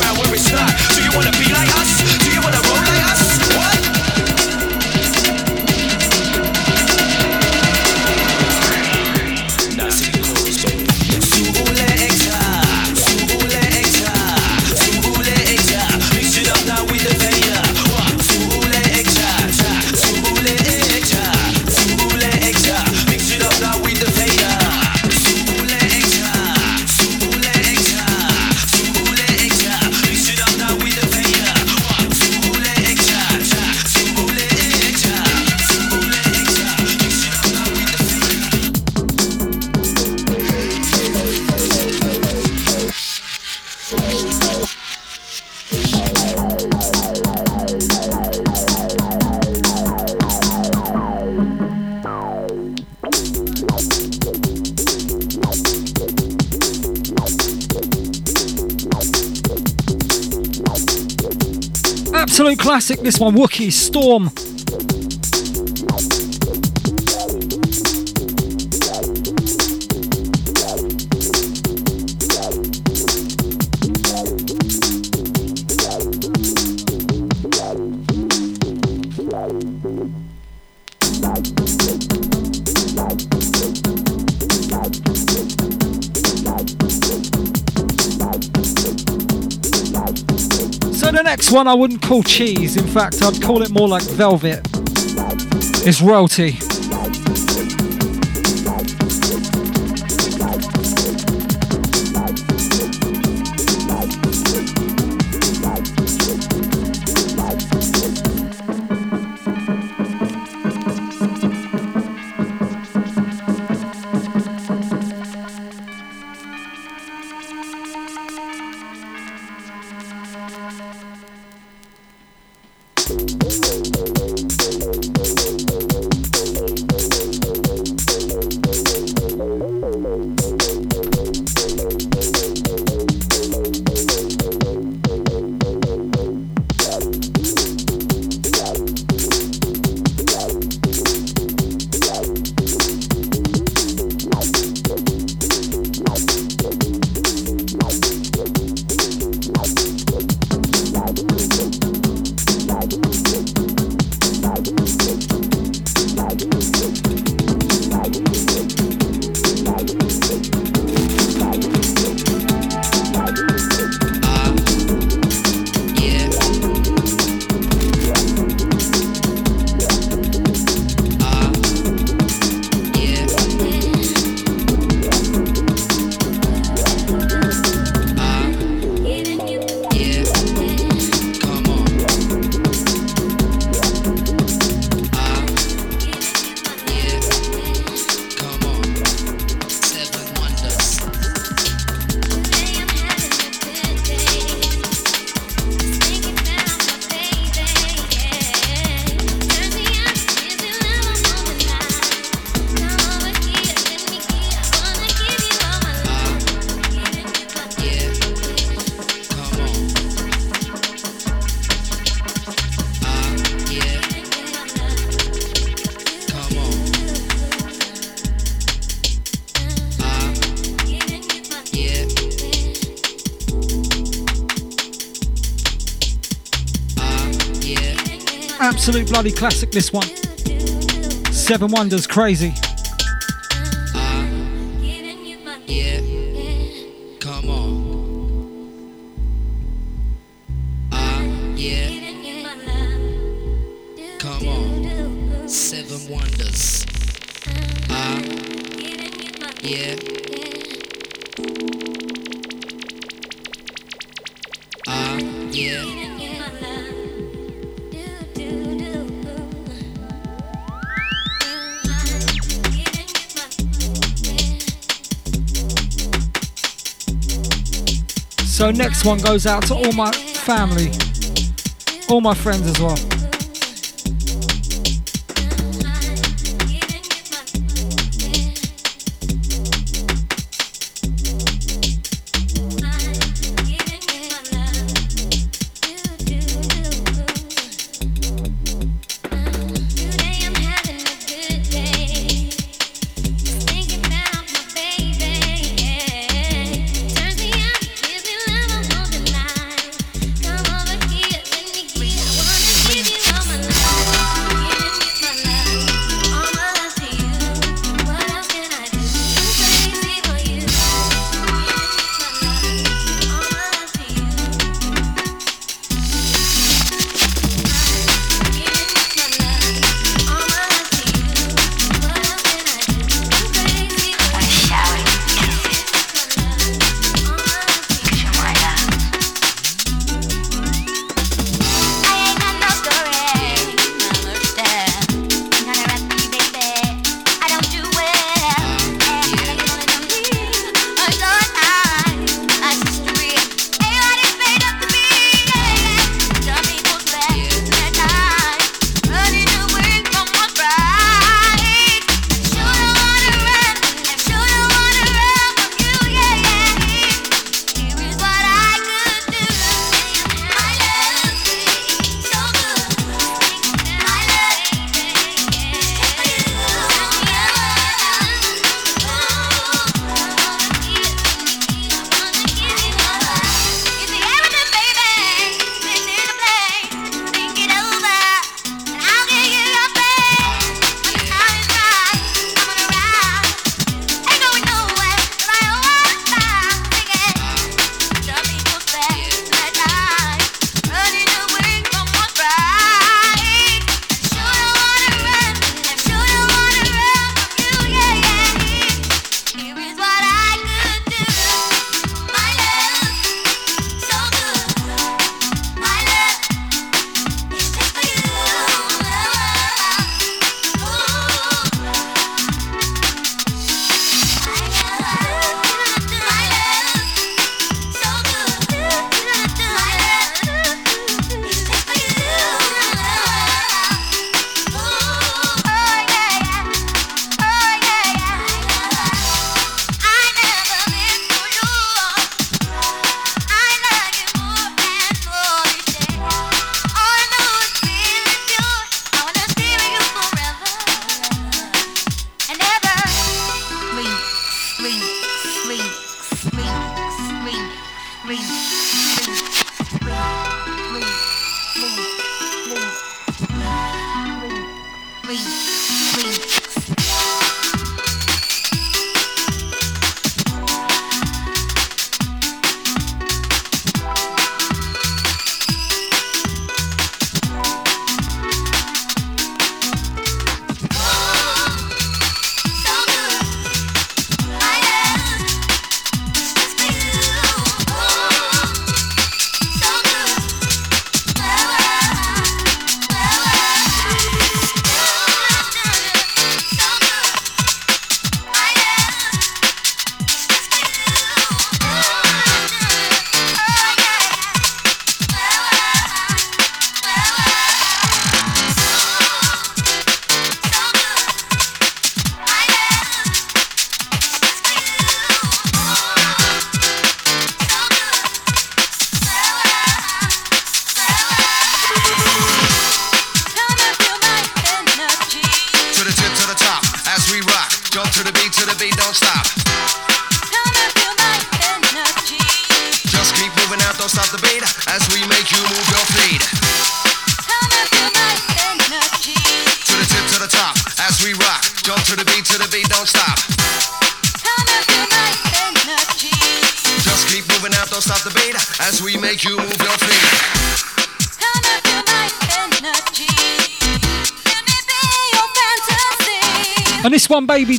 classic, this one, Wookie, Storm. One I wouldn't call cheese, in fact, I'd call it more like velvet. It's royalty. Absolute bloody classic, this one. Seven Wonders, crazy. Next one goes out to all my family, all my friends as well.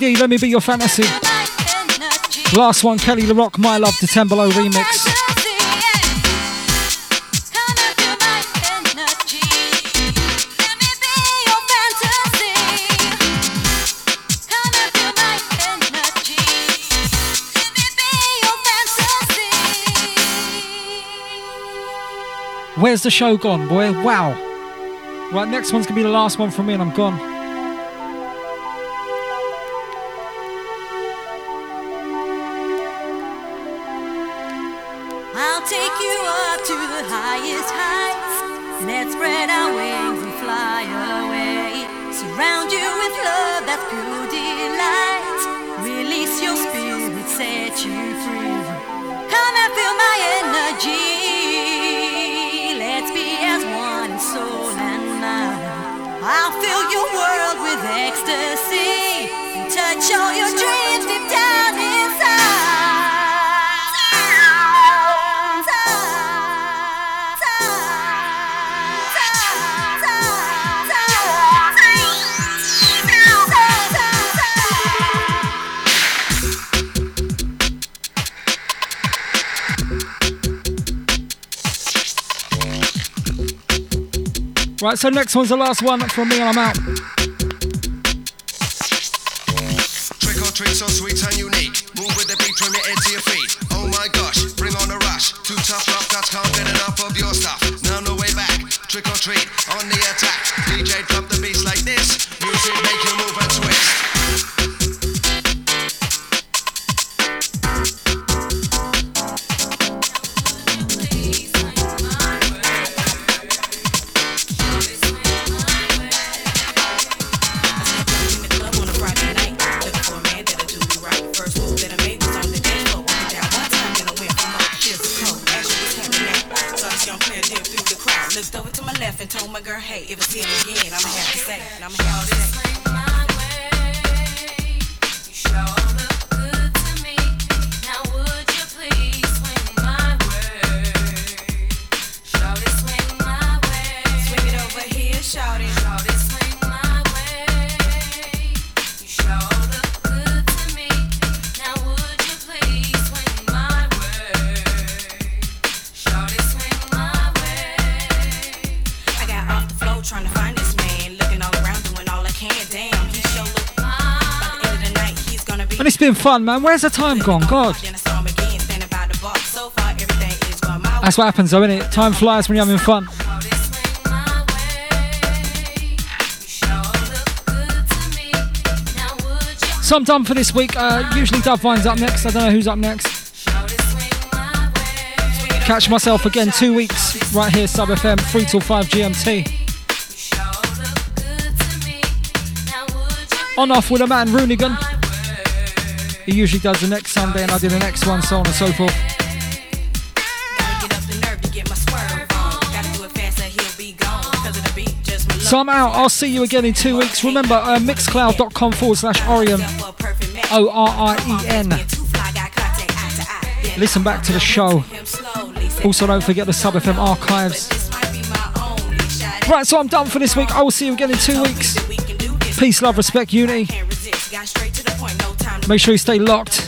This one, Baby D, let me be your fantasy. Last one, Kele Le Roc, My Love, the Tembolo remix. Where's the show gone, boy? Wow. Right, next one's gonna be the last one from me, and I'm gone. Right, so next one's the last one from me, and I'm out. Trick so sweet and unique. Move with the beat from your head to your feet. Oh my gosh, bring on the rush. Two tough rough cats can't get enough of your stuff. Now no way back. Trick or treat fun, man. Where's the time gone? God. That's what happens, though, innit? Time flies when you're having fun. So I'm done for this week. Uh, usually Dove Vine's up next. I don't know who's up next. Catch myself again two weeks right here, Sub FM, 3 till 5 GMT. On off with a man, Roonigan. He usually does the next Sunday and I do the next one, so on and so forth. So I'm out. I'll see you again in two weeks. Remember, uh, mixcloud.com forward slash Orien. O R I E N. Listen back to the show. Also, don't forget the Sub FM archives. Right, so I'm done for this week. I will see you again in two weeks. Peace, love, respect, unity. Make sure you stay locked.